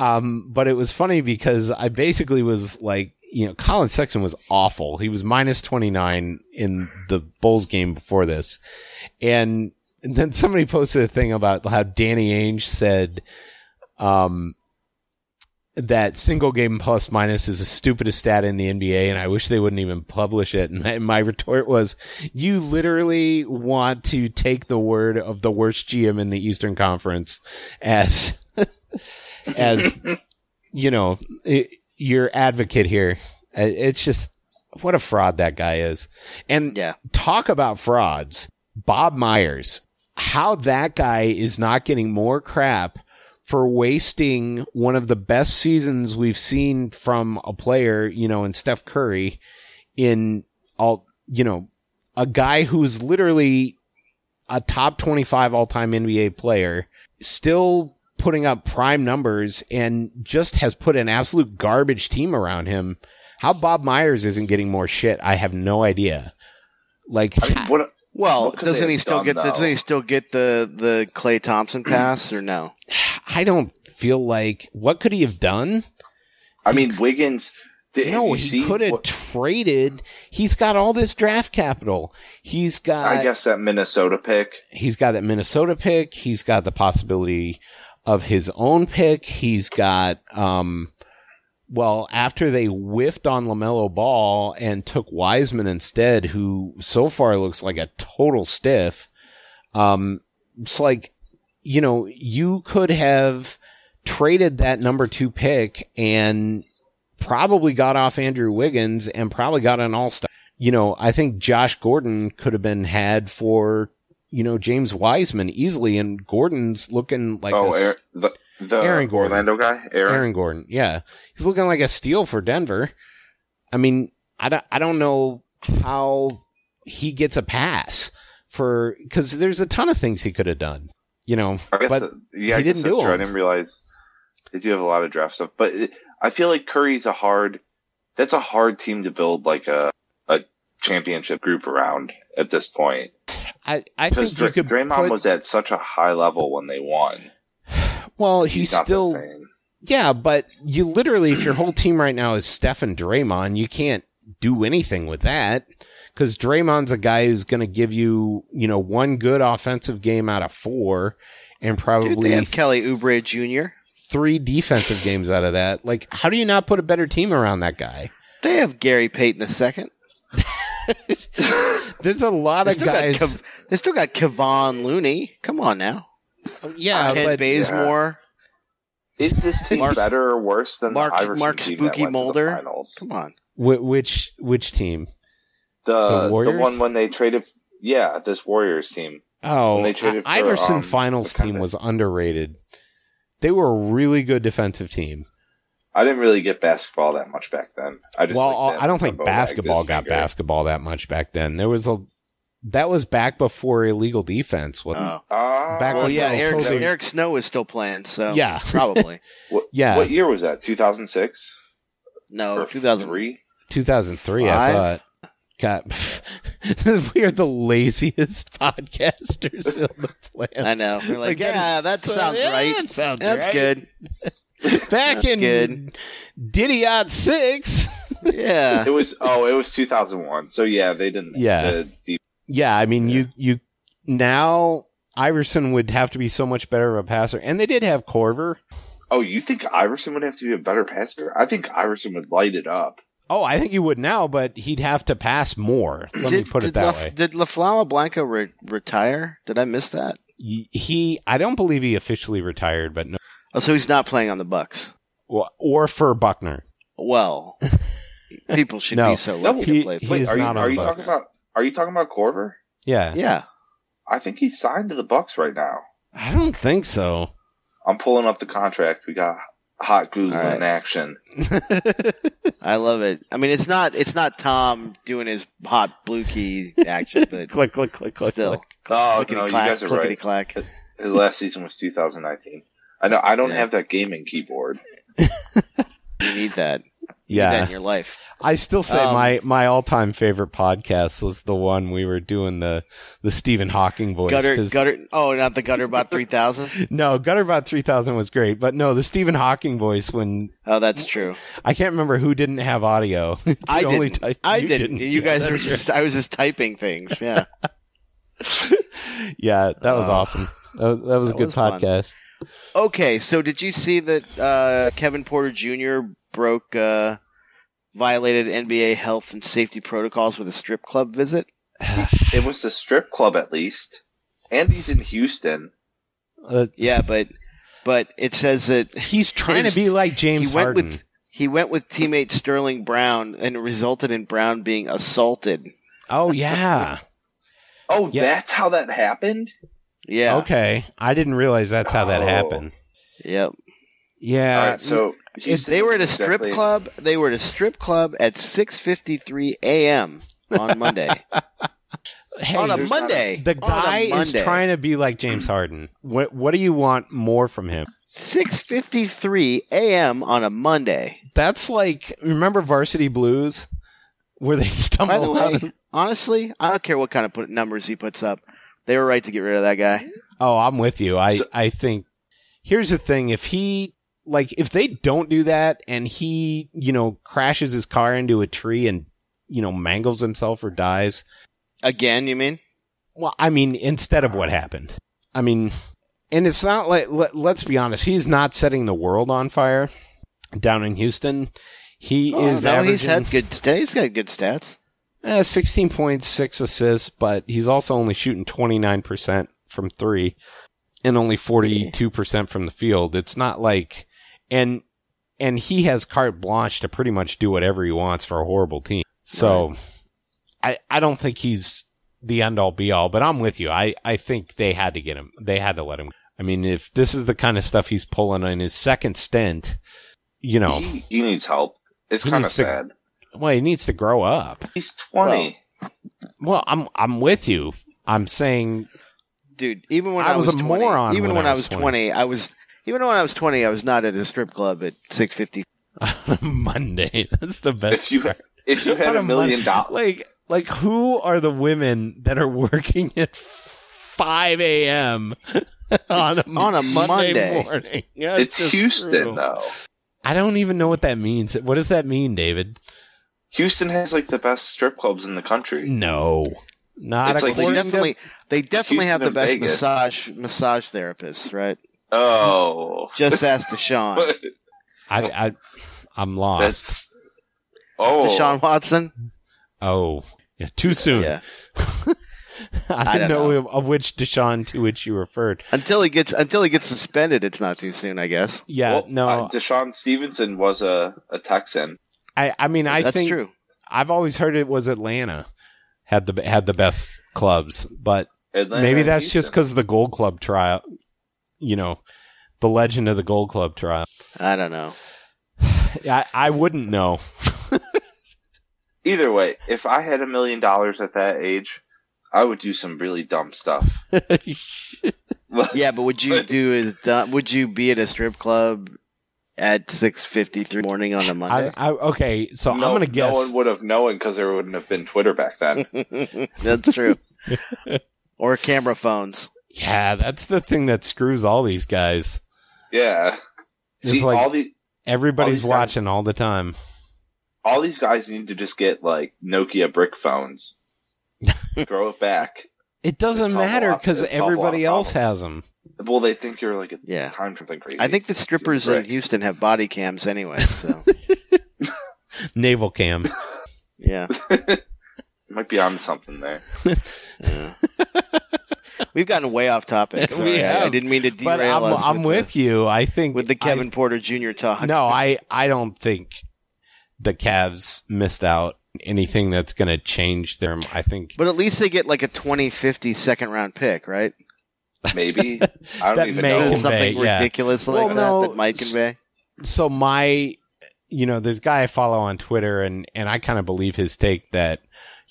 Um, but it was funny because I basically was like, you know, Collin Sexton was awful. He was minus twenty nine in the Bulls game before this, and, and then somebody posted a thing about how Danny Ainge said, um, that single game plus minus is the stupidest stat in the NBA, and I wish they wouldn't even publish it. And *laughs* my, my retort was, you literally want to take the word of the worst GM in the Eastern Conference as, *laughs* as, you know, i your advocate here. It's just, what a fraud that guy is. And Yeah. talk about frauds. Bob Myers, how that guy is not getting more crap for wasting one of the best seasons we've seen from a player, you know, in Steph Curry in all, you know, a guy who's literally a top 25 all time NBA player, still putting up prime numbers and just has put an absolute garbage team around him. How Bob Myers isn't getting more shit, I have no idea. Like, I mean, what? Well, What could they doesn't he still done, get? though? Doesn't he still get the the Klay Thompson pass or no? I don't feel like what could he have done? I mean, Wiggins. Did, No, he see could have what- traded. He's got all this draft capital. He's got I guess that Minnesota pick. he's got that Minnesota pick. He's got the possibility of his own pick. He's got um Well, after they whiffed on LaMelo Ball and took Wiseman instead, who so far looks like a total stiff, um, it's like, you know, you could have traded that number two pick and probably got off Andrew Wiggins and probably got an all star. You know, I think Josh Gordon could have been had for, you know, James Wiseman easily, and Gordon's looking like oh, a, Aaron, the the Aaron Gordon. Orlando guy, Aaron. Aaron Gordon. Yeah. He's looking like a steal for Denver. I mean, I don't, I don't know how he gets a pass for, cause there's a ton of things he could have done, you know, I guess but yeah, I he guess didn't that's do true. I didn't realize they do have a lot of draft stuff, but it, I feel like Curry's a hard. That's a hard team to build like a a championship group around at this point I, I because think you could Draymond put, was at such a high level when they won. Well, he's, not the still, yeah, but you literally, if your whole team right now is Steph and Draymond, you can't do anything with that. Cause Draymond's a guy who's going to give you, you know, one good offensive game out of four and Dude, probably they have Kelly Oubre Jr. three defensive games out of that. Like, how do you not put a better team around that guy? They have Gary Payton the second. *laughs* There's a lot They of still, guys. got Kev- they still got Kevon Looney. Come on now. Yeah, Ken but Bazemore. Is this team Mark- better or worse than Mark- the Iverson Mark team Spooky that went Mulder? To the finals? Come on. wh- which which team? The The the, one when they traded, yeah, this Warriors team. Oh, When they traded for, I- Iverson um, finals team was underrated. They were a really good defensive team. I didn't really get basketball that much back then. I just well, like I don't think basketball got finger. basketball that much back then. There was a that was back before illegal defense, wasn't Oh. Uh, Back Well, when yeah, Eric, Cozy- Eric Snow is still playing, so Yeah. *laughs* probably. *laughs* What, Yeah. What year was that? 2006? No, 2003. three? 2003, I thought. God, *laughs* we are the laziest podcasters on the planet. I know. We're like, yeah, that is- sounds yeah, right. That sounds That's right. good. Back That's in good. Didiot six. Yeah. It was oh, it was 2001. So yeah, they didn't. Yeah. the- the- Yeah, I mean, you you now Iverson would have to be so much better of a passer, and they did have Korver. oh, you think Iverson would have to be a better passer? I think Iverson would light it up. Oh, I think he would now, but he'd have to pass more. Let me put it that La, way. Did La Flama Blanca re- retire? Did I miss that? He, I don't believe he officially retired, but no, Oh, so he's not playing on the Bucks. Well, or for Buckner. Well, *laughs* people should No. be so lucky He- to play. Wait, is are you not on are you Bucks. talking about are you talking about Korver? Yeah, yeah. I think he's signed to the Bucks right now. I don't think so. I'm pulling up the contract. We got hot Google All right. in action. *laughs* I love it. I mean, it's not it's not Tom doing his hot blue key action, but *laughs* click, click, click, click. still, click. Oh clickety no, you guys are clickety right. clack. His last season was 2019. I know. I don't Yeah. have that gaming keyboard. *laughs* You need that. You Yeah, in your life. I still say Um, my my all time favorite podcast was the one we were doing the the Stephen Hawking voice. Gutter, gutter. Oh, not the Gutterbot *laughs* three thousand. No, Gutterbot three thousand was great, but no, the Stephen Hawking voice when Oh, that's true. I can't remember who didn't have audio. *laughs* I didn't. type- I you didn't. You guys that's were right. just. I was just typing things. Yeah. *laughs* Yeah, that was Oh. awesome. That, that was a That good was fun. podcast. Okay, so did you see that uh, Kevin Porter Jr. broke uh, violated NBA health and safety protocols with a strip club visit? *sighs* It was the strip club at least, and he's in Houston. Uh, Yeah, but but it says that he's trying His- to be like James he went Harden. with he went with teammate Sterling Brown, and it resulted in Brown being assaulted. oh yeah. *laughs* Oh, Yeah. that's how that happened. Yeah. Okay, I didn't realize that's how that Oh. happened. Yep. Yeah, All right, so Houston They were at a strip definitely- club. They were at a strip club at 6:53 a.m. on Monday. *laughs* hey, on a there's a- Monday. the On a guy is trying to be like James Harden. What What do you want more from him? 6:53 a.m. on a Monday. That's like remember Varsity Blues, where they *laughs* By the stumble out. way, honestly, I don't care what kind of put numbers he puts up. They were right to get rid of that guy. Oh, I'm with you. I So- I think here's the thing: if he like if they don't do that and he you know crashes his car into a tree and you know mangles himself or dies, Again, you mean? well, I mean instead of what happened, I mean, and it's not like let, let's be honest, he's not setting the world on fire. down in Houston. He Oh, is no, he's had good. st- He's got good stats. eh, 16 points, six assists, but he's also only shooting 29% from three and only 42% from the field. It's not like, and, and he has carte blanche to pretty much do whatever he wants for a horrible team. So I, I don't think he's the end all be all, but I'm with you. I, I think they had to get him. They had to let him. I mean, if this is the kind of stuff he's pulling in his second stint, you know, He, he needs help. It's He kind of needs to- sad. well, he needs to grow up. He's 20. Well, I'm I'm with you. I'm saying dude. Even when I I, was was, a 20, moron even when when, I I was was 20. 20, I was even when I was 20, I was not at a strip club at 650. *laughs* Monday. *laughs* That's the best. If you part. if you *laughs* had a million dollars, like like who are the women that are working at five a.m. on a, On a Monday, Monday. morning? Yeah, it's just Houston brutal. though. I don't even know what that means. What does that mean, David? Houston has like the best strip clubs in the country. No, not It's like They definitely, they definitely have the best Vegas. massage massage therapists, right? Oh, Just ask Deshaun. *laughs* I, I I'm lost. that's oh Deshaun Watson. oh, yeah, too soon. Yeah. *laughs* I didn't don't know, know. of which Deshaun to which you referred. Until he gets until he gets suspended, it's not too soon, I guess. Yeah, Well, no, uh, Deshaun Stevenson was a a Texan. I I mean I That's think true. I've always heard it was Atlanta had the had the best clubs, but Atlanta maybe and that's just because the Gold Club trial. You know, the legend of the Gold Club trial. I don't know. *sighs* I I wouldn't know. Either way, if I had a million dollars at that age, I would do some really dumb stuff. *laughs* Yeah, but would you do is done? Would you be at a strip club at six fifty three morning on a Monday? I, okay, so no, I'm gonna guess. No one would have known because there wouldn't have been Twitter back then. *laughs* That's true. *laughs* or camera phones. Yeah, that's the thing that screws all these guys. yeah. It's See, like- all the Everybody's these guys- watching all the time. all these guys need to just get like Nokia brick phones. *laughs* Throw it back. It doesn't It's matter because everybody else has them. Well, they think you're like a Yeah. time something crazy. I think the strippers in Houston have body cams anyway. So *laughs* Naval cam. yeah, *laughs* might be on something there. yeah. We've gotten way off topic. *laughs* We Sorry, I, I didn't mean to but derail I'm, us. I'm with, the, you. I think with the I- Kevin Porter Jr. talk. no, *laughs* I I don't think the Cavs missed out anything that's going to change their. I think But at least they get like a 2050 second round pick, right? Maybe *laughs* I don't That even may know. convey- Something yeah. ridiculous Well, like no, that that might convey. so. My, you know, there's a guy I follow on Twitter, and and I kind of believe his take that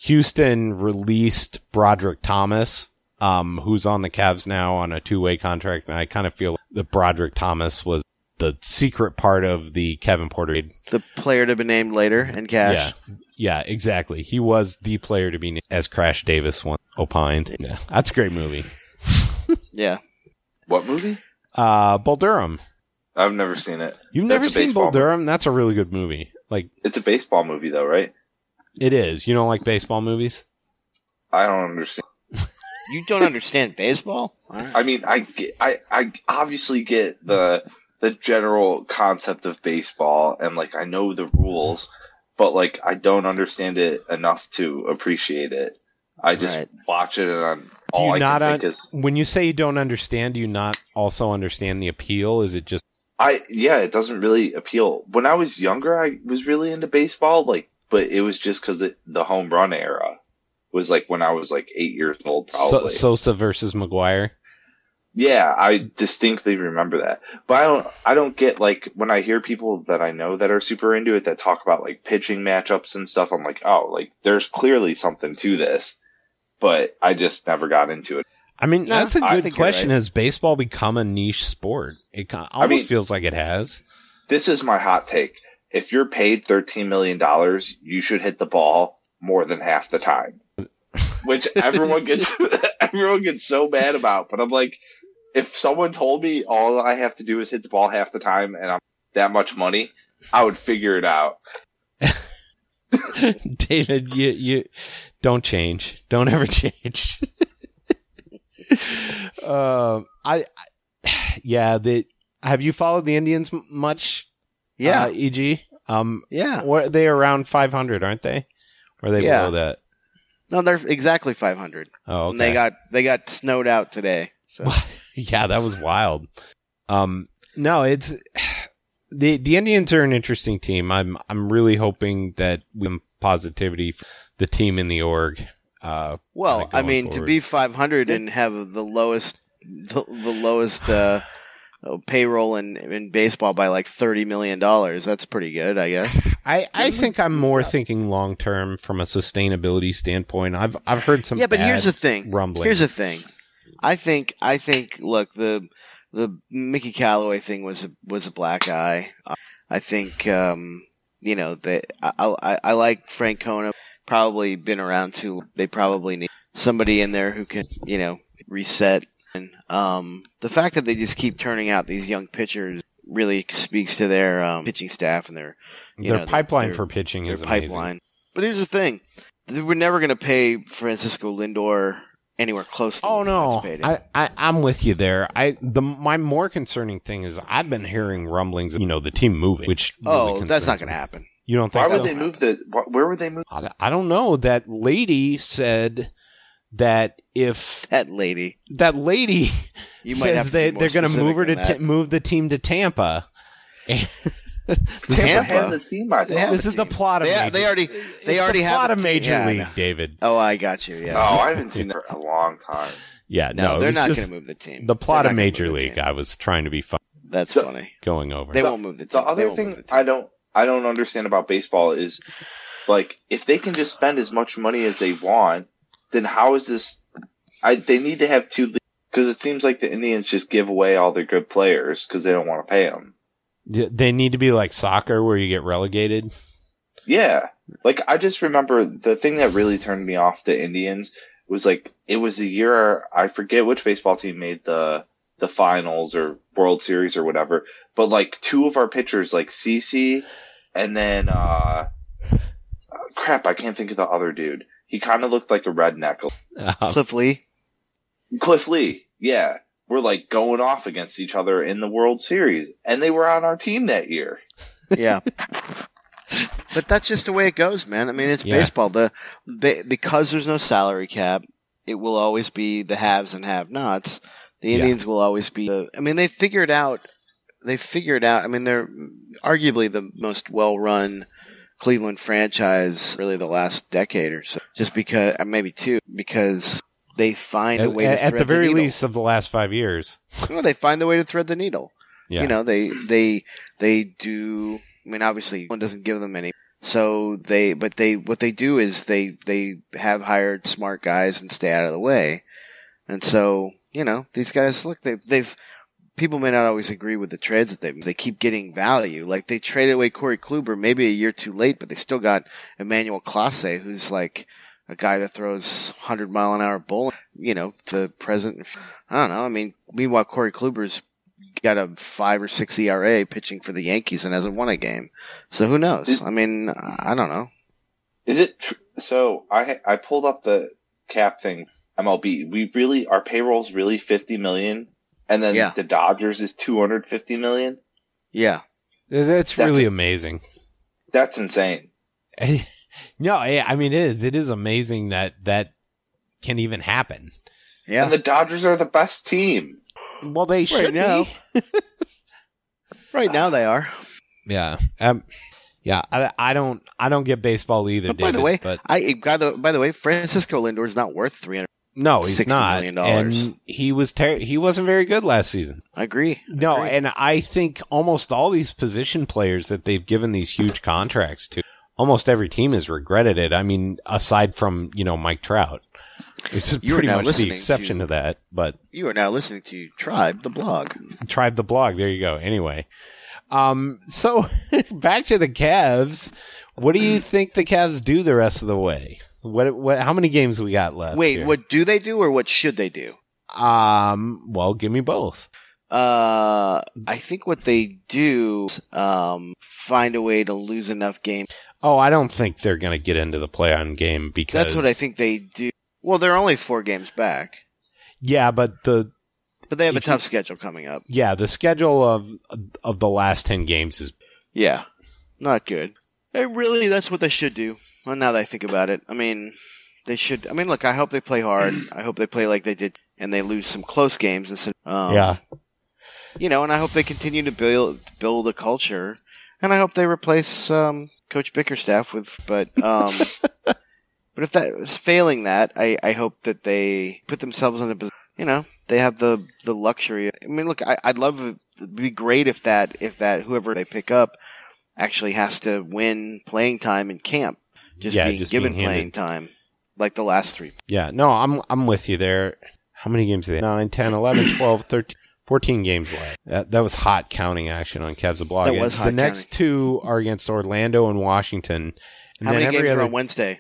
Houston released Brodric Thomas. Um, who's on the Cavs now on a two-way contract, and I kind of feel that Brodric Thomas was the secret part of the Kevin Porter trade. The player to be named later and cash. Yeah, yeah, exactly. He was the player to be named, as Crash Davis once opined. Yeah, that's a great movie. *laughs* Yeah. What movie? Uh, Bull Durham. I've never seen it. You've never seen Bull Durham? That's a really good movie. Like It's a baseball movie, though, right? it is. You don't like baseball movies? I don't understand. You don't understand baseball? All right. I mean, I get, I, I obviously get the the general concept of baseball, and like I know the rules, but like I don't understand it enough to appreciate it. I just Right. watch it, and I'm, Do all you I not can un- think is when you say you don't understand? Do you not also understand the appeal? Is it just I yeah, it doesn't really appeal. When I was younger, I was really into baseball, like, but it was just because the home run era was like when I was like eight years old, so- probably. Sosa versus McGwire? yeah, I distinctly remember that. But I don't, I don't get like when I hear people that I know that are super into it that talk about like pitching matchups and stuff. I'm like, oh, like there's clearly something to this, but I just never got into it. I mean, No, that's a good question. right. Has baseball become a niche sport? It kind almost mean- feels like it has. This is my hot take. If you're paid $13 million, you should hit the ball more than half the time. Which everyone gets *laughs* *laughs* everyone gets so mad about. But I'm like, if someone told me all I have to do is hit the ball half the time and I'm that much money, I would figure it out. *laughs* David, you you don't change. Don't ever change. uh, I, I yeah. The have you followed the Indians m- much Yeah, uh, EG. Um, yeah. what they around 500, aren't they? Or are they Yeah. below that? No, they're exactly 500. Oh, And they got they got snowed out today. So *laughs* yeah, that was wild. Um, no, it's the the Indians are an interesting team. I'm I'm really hoping that we have positivity for the team in the org. Uh, well, I mean, to be 500 and have the lowest the, the lowest uh, *sighs* *sighs* *sighs* payroll in in baseball by like 30 million dollars. That's pretty good, I guess. *laughs* I, I think I'm more thinking long term from a sustainability standpoint. I've I've heard some yeah, but here's the thing. rumblings. Here's the thing. I think I think look the the Mickey Callaway thing was a, was a black eye. I think um, you know that I, I I like Francona. Probably been around too. They probably need somebody in there who can you know reset. And um, the fact that they just keep turning out these young pitchers really speaks to their um, pitching staff and their you Their know, pipeline their- for pitching their is amazing. pipeline. But here's the thing: we're never going to pay Francisco Lindor anywhere close. to Oh no, paid. I, I I'm with you there. I the my more concerning thing is I've been hearing rumblings. Of, you know, the team moving, which really oh, that's not going to happen. You don't think? Why think? would so? they move the? Where would they move? I, I don't know. That lady said that if That lady, that lady you might have says to be that they're going to move her to t- move the team to Tampa. *laughs* Tampa, Tampa. has a team. I They thought. this a is the plot of They- Major- they already- it's they already the have plot a of. Major Yeah, League, know. David. Oh, I got you. Yeah. Oh, Yeah. I haven't seen that for a long time. Yeah, no, no, they're not going to move the team. the plot They're of Major League. I was trying to be fun That's The- funny. going over. They The- won't move the team. The other thing the. I don't I don't understand about baseball is like if they can just spend as much money as they want, then how is this? I they need to have two because it seems like the Indians just give away all their good players because they don't want to pay them. They need to be like soccer, where you get relegated. Yeah, like I just remember the thing that really turned me off the Indians was like it was the year I forget which baseball team made the the finals or World Series or whatever, but like two of our pitchers, like CC and then uh, uh, crap, I can't think of the other dude. He kind of looked like a redneck. Uh, Cliff Lee. Cliff Lee, yeah, were like going off against each other in the World Series, and they were on our team that year. Yeah. *laughs* but that's just the way it goes, man. I mean, it's Yeah. baseball. The, the because there's no salary cap, it will always be the haves and have-nots. The Yeah. Indians will always be. The, I mean, they figured out. They figured out. I mean, they're arguably the most well-run Cleveland franchise, really, the last decade or so. Just because, uh, maybe two, because they find a at, way to at thread the needle. At the very needle. least of the last five years. Well, they find the way to thread the needle. Yeah. You know, they they they do. I mean, obviously, one doesn't give them any. So they, but they, what they do is they they have hired smart guys and stay out of the way. And so, you know, these guys look they they've people may not always agree with the trades that they they keep getting value. Like they traded away Corey Kluber maybe a year too late, but they still got Emmanuel Clase, who's like a guy that throws hundred mile an hour bull. You know, to present. I don't know. I mean, meanwhile, Corey Kluber's got a five or six ERA pitching for the Yankees and hasn't won a game. So who knows? I mean, I don't know. Is it tr- so? I I pulled up the cap thing. MLB. We really our payroll's really fifty million, and then Yeah. the Dodgers is two hundred fifty million. Yeah. That's That's- really amazing. That's insane. no, yeah, I mean it is. It is amazing that that can even happen. Yeah. And the Dodgers are the best team. Well, they should now. be. *laughs* right now they are. Yeah. Um, yeah. I, I don't. I don't get baseball either. But by the way, but I by the by the way, Francisco Lindor is not worth three hundred. No, he's 60 not. million dollars. And he was ter- he wasn't very good last season. I agree. No, Agree. and I think almost all these position players that they've given these huge contracts to, almost every team has regretted it. I mean, aside from you know Mike Trout, which is You pretty much the exception to- to that. But You are now listening to Tribe, the blog. Tribe the blog. There you go. Anyway, um, so *laughs* back to the Cavs. What do you think the Cavs do the rest of the way? What? What? How many games we got left? Wait, here? what do they do or what should they do? Um. Well, give me both. Uh, I think what they do is, um, find a way to lose enough games. Oh, I don't think they're going to get into the play-on game because That's what I think they do. Well, they're only four games back, Yeah, but the but they have a If you- tough schedule coming up. yeah the schedule of of the last ten games is Yeah, not good. And really, that's what they should do. Well, now that I think about it, I mean, they should. I mean, look, I hope they play hard. I hope they play like they did, and they lose some close games instead. Um, yeah. you know, and I hope they continue to build build a culture, and I hope they replace um, Coach Bickerstaff with. But um, *laughs* but if that is failing that, I, I hope that they put themselves in a posi- you know they have the the luxury. I mean, look, I, I'd love it- it'd be great if that if that whoever they pick up actually has to win playing time in camp, just Yeah, being just given being playing time, like the last three. Yeah, no, I'm I'm with you there. How many games are they? 9, 10, 11, *coughs* 12, 13, 14 games left. That, that was hot counting action on Cavs blog. That And was The hot next two are against Orlando and Washington. And How many games other, are on Wednesday?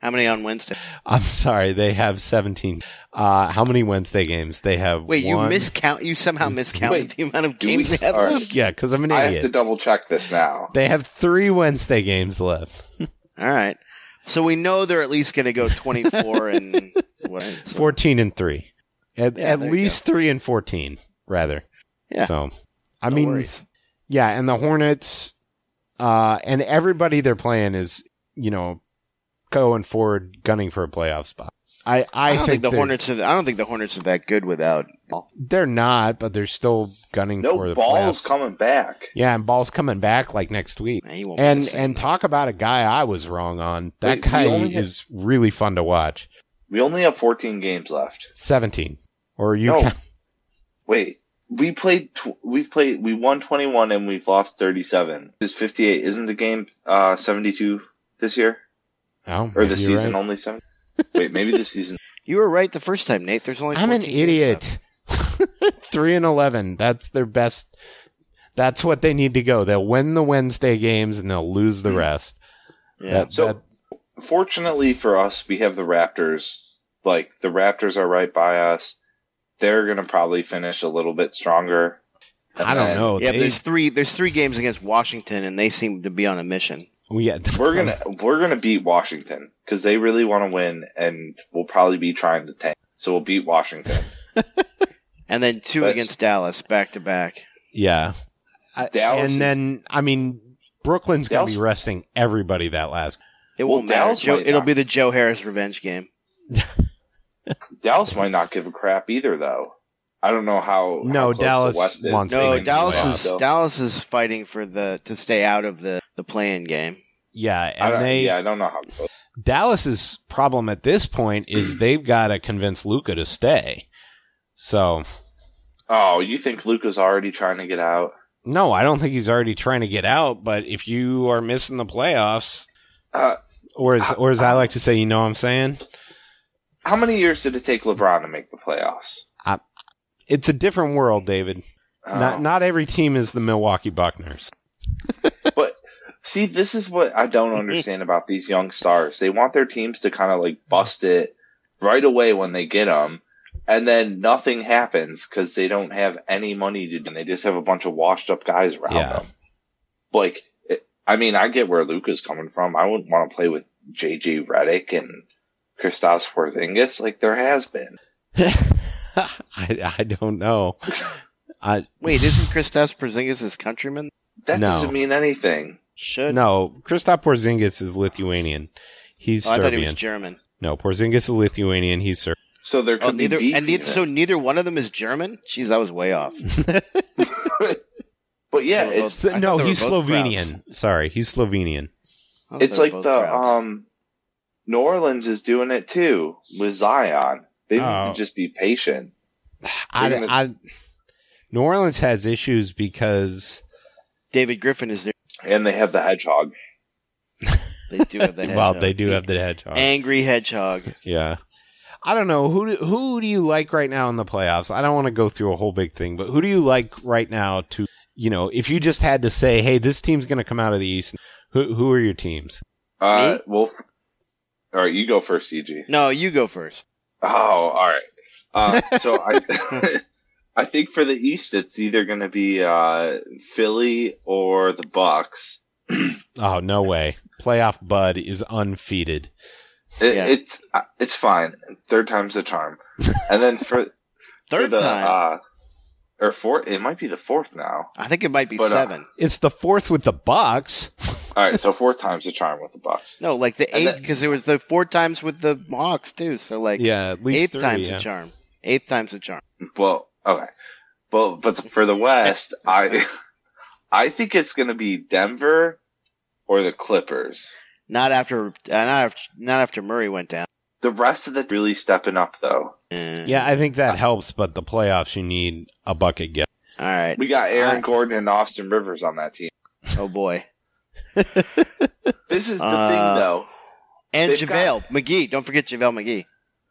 How many on Wednesday? I'm sorry, they have 17. Uh, how many Wednesday games? They have Wait, you miscount? You somehow miscounted Wait, the amount of games we- they have all right. left. Yeah, because I'm an I have to double check this now. They have three Wednesday games left. *laughs* All right, so we know they're at least going to go *laughs* twenty-four and what? so- 14 and 3. At, Yeah, at least 3 and 14, rather. Yeah. So, I No mean, worries. Yeah, and the Hornets, uh, and everybody they're playing is, you know, going forward, gunning for a playoff spot. I, I, I, don't think, the Hornets. Are, I don't think the Hornets are that good without. They're not, but they're still gunning for No the balls playoffs. coming back. Yeah, and ball's coming back like next week. He And and though. talk about a guy I was wrong on. That Wait, guy only have- is really fun to watch. We only have 14 games left. Seventeen, or you? No. count- Wait, we played. Tw- we've played. We won 21 and we've lost 37. This is 58. Isn't the game uh 72 this year Oh, or the season right. only 7? Wait, maybe the season. *laughs* you were right the first time, Nate. There's only. I'm an 14 games left. idiot. *laughs* Three and eleven. That's their best. That's what they need to go. They'll win the Wednesday games and they'll lose the hmm. rest. Yeah. That- So- that- Fortunately for us, we have the Raptors. Like the Raptors are right by us. They're gonna probably finish a little bit stronger. I don't And know. yeah, They- there's three. There's three games against Washington, and they seem to be on a mission. we got- We're *laughs* gonna we're gonna beat Washington because they really want to win, and we'll probably be trying to tank. So we'll beat Washington. *laughs* And then two That's- against Dallas, back to back. Yeah. I- Dallas and is- then I mean Brooklyn's going to be resting everybody that last. It Well, won't matter. Dallas Joe, it'll not. be the Joe Harris revenge game. *laughs* Dallas might not give a crap either, though. I don't know how. No, how close the Dallas West is. wants No, Dallas is out, though. Dallas is fighting for the to stay out of the the playing game. Yeah, I and don't, they yeah, I don't know how close. Dallas's problem at this point is *clears throat* they've got to convince Luka to stay. So Oh, you think Luka's already trying to get out? no, I don't think he's already trying to get out. But if you are missing the playoffs, Uh, or as or as I like to say, you know what I'm saying? how many years did it take LeBron to make the playoffs? It's a different world, David. Oh. Not not every team is the Milwaukee Buckners. But see, this is what I don't *laughs* understand about these young stars. They want their teams to kind of like bust it right away when they get them, and then nothing happens because they don't have any money to do. And they just have a bunch of washed up guys around Yeah. them. Like, it, I mean, I get where Luka's coming from. I wouldn't want to play with JJ Redick and Kristaps Porzingis like there has been. *laughs* *laughs* I I don't know. I Wait, isn't Kristaps Porzingis his countryman? That No. doesn't mean anything. Should no. Kristaps Porzingis is Lithuanian. He's Oh, I thought he Serbian. was German. no, Porzingis is Lithuanian. He's Serbian. So there could Oh, be neither beef and neither, even. so neither one of them is German. Jeez, I was way off. *laughs* But yeah, They were it's both- I no, they were he's both Slovenian. Sorry, he's Slovenian. I thought it's they were like both the Krauts. um New Orleans is doing it too with Zion. They need Oh. to just be patient. I, gonna- I, New Orleans has issues because David Griffin is there. And they have the hedgehog. *laughs* They do have the hedgehog. well, they do have the hedgehog. angry hedgehog. yeah, I don't know who do, who do you like right now in the playoffs. I don't want to go through a whole big thing, but who do you like right now to you know if you just had to say, hey, this team's going to come out of the East. Who who are your teams? Uh Me? well all right, you go first, EG. No, you go first. Oh, all right. Uh, so I *laughs* *laughs* I think for the East it's either gonna be uh Philly or the Bucks. *clears throat* Oh no way! Playoff Bud is undefeated. It, Yeah. It's uh, it's fine. Third time's the charm. And then for *laughs* for Third the, time. Uh, or fourth. It might be the fourth now. I think it might be But, uh, seven. It's the fourth with the Bucks. *laughs* All right, so fourth time's the charm with the Bucks. no, like the eighth because there was the four times with the Hawks too. So like Yeah, at least eighth three, time's yeah. a charm. Eighth time's a charm. Well, okay, well, but the, for the West, *laughs* I I think it's going to be Denver or the Clippers. Not after uh, not after not after Murray went down. The rest of the really stepping up though. Yeah, I think that helps, but the playoffs you need a bucket get. All right. We got Aaron I- Gordon and Austin Rivers on that team. Oh boy. *laughs* This is the Uh, thing though. And They've JaVale McGee. Don't forget JaVale McGee.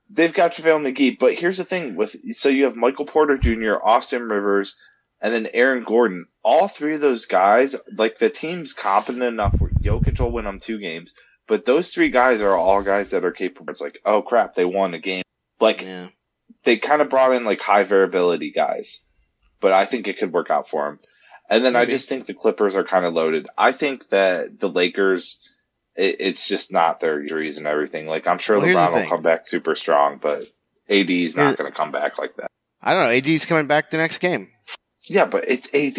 They've got JaVale McGee, but here's the thing with so you have Michael Porter Jr., Austin Rivers, and then Aaron Gordon. All three of those guys, like the team's competent enough where Jokic will win them two games, but those three guys are all guys that are capable. It's like, oh crap, they won a game. Like Yeah. they kind of brought in like high variability guys, but I think it could work out for them. And then I just think the Clippers are kind of loaded. I think that the Lakers, it, it's just not their injuries and everything. Like I'm sure Well, the LeBron will come back super strong, but AD is not going to come back like that. I don't know. AD is coming back the next game. Yeah, but it's AD.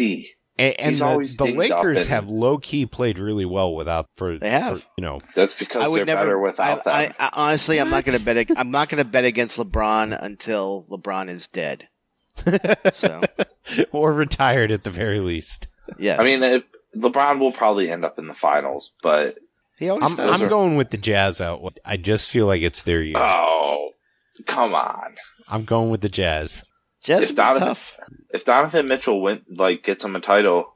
And, and the, always the dinged up Lakers and- have low key played really well without for They have. for, you know That's because I they're would never. better without I, them. I, I, honestly, I'm not going to bet. ag- I'm not going to bet against LeBron until LeBron is dead. So *laughs* or retired at the very least. yes, I mean, it, LeBron will probably end up in the finals, but he always I'm, does. I'm going with the Jazz out. I just feel like it's their year. oh, come on. I'm going with the Jazz. Jazz if would Donovan- tough. if Donovan Mitchell win, like gets him a title,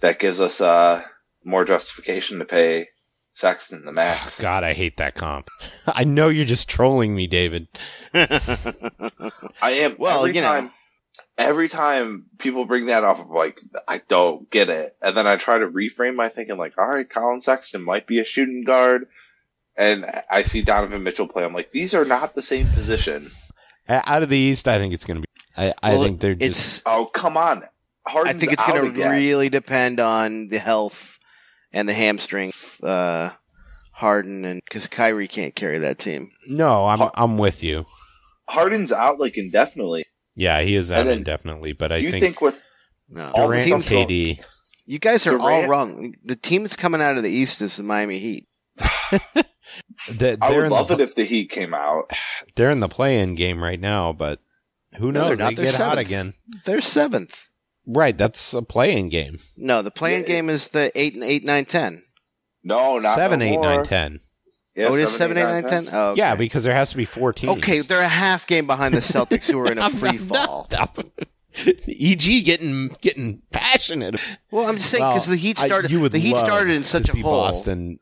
that gives us uh more justification to pay Sexton the max. *sighs* God, I hate that comp. *laughs* I know you're just trolling me, David. *laughs* I am Well, every you know. Time. Every time people bring that up, I'm like, I don't get it, and then I try to reframe my thinking, like, all right, Collin Sexton might be a shooting guard, and I see Donovan Mitchell play. I'm like, these are not the same position. Out of the East, I think it's going to be. I, I Well, think they're just. Oh, come on, Harden's I think it's going to really depend on the health and the hamstring. Uh, Harden and because Kyrie can't carry that team. No, I'm Har- I'm with you. Harden's out like indefinitely. Yeah, he is out then indefinitely, but I you think, think with No, all the Durant, teams- KD. you guys are all wrong. The team that's coming out of the East is the Miami Heat. *laughs* The, I would love the, it if the Heat came out. they're in the play-in game right now, but who No, they're knows? not. they They're get hot again. They're seventh. Right, that's a play-in game. No, the playing Yeah. game is the eight and eight, nine, ten. No, not Seven, no eight, more. nine, ten. Yeah, oh, it is seven, eight, nine, ten. Oh, okay. Yeah, because there has to be four teams. okay, they're a half game behind the Celtics, who are in a *laughs* free fall. *laughs* EG getting getting passionate. Well, I'm just saying Well, because the Heat started. would the Heat started in such a hole. Boston.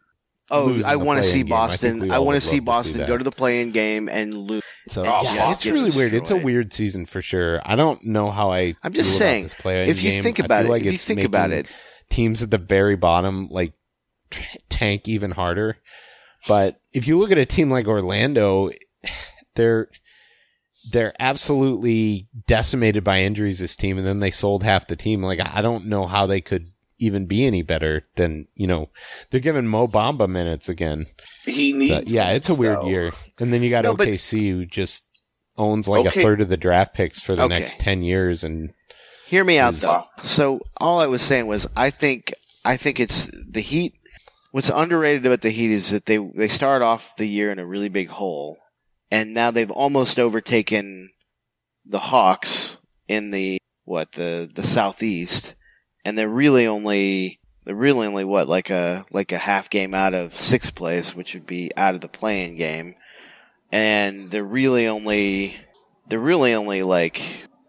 oh, I want to see game. I Boston. we I, want to see Boston go to the play-in game and lose. So Oh, it's really gets weird. It's a weird season for sure. I don't know how I. I'm just saying, If you game. think about it, like if you think about it, teams at the very bottom like tank even harder. But if you look at a team like Orlando, they're they're absolutely decimated by injuries. This team, and then they sold half the team. Like I don't know how they could even be any better than you know. They're giving Mo Bamba minutes again. He So, needs. yeah, it's a weird so. year. And then you got No, but- OKC who just owns like Okay. a third of the draft picks for the Okay. next ten years, and hear me out though. So all I was saying was, I think, I think it's the Heat. What's underrated about the Heat is that they they start off the year in a really big hole, and now they've almost overtaken the Hawks in the what the the Southeast, and they're really only they're really only what like a like a half game out of sixth place, which would be out of the playing game, and they're really only they're really only like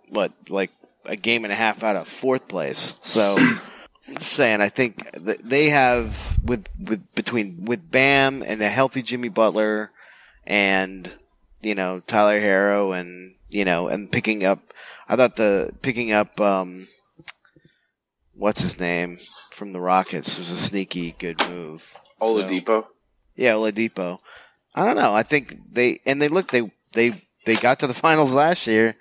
what like a game and a half out of fourth place. So *clears throat* saying, I think they have with with between with Bam and a healthy Jimmy Butler, and you know Tyler Herro, and you know and picking up. I thought the picking up um, what's his name from the Rockets was a sneaky good move. So- Oladipo. yeah, Oladipo. I don't know. I think they and they look they they they got to the *laughs* finals last year.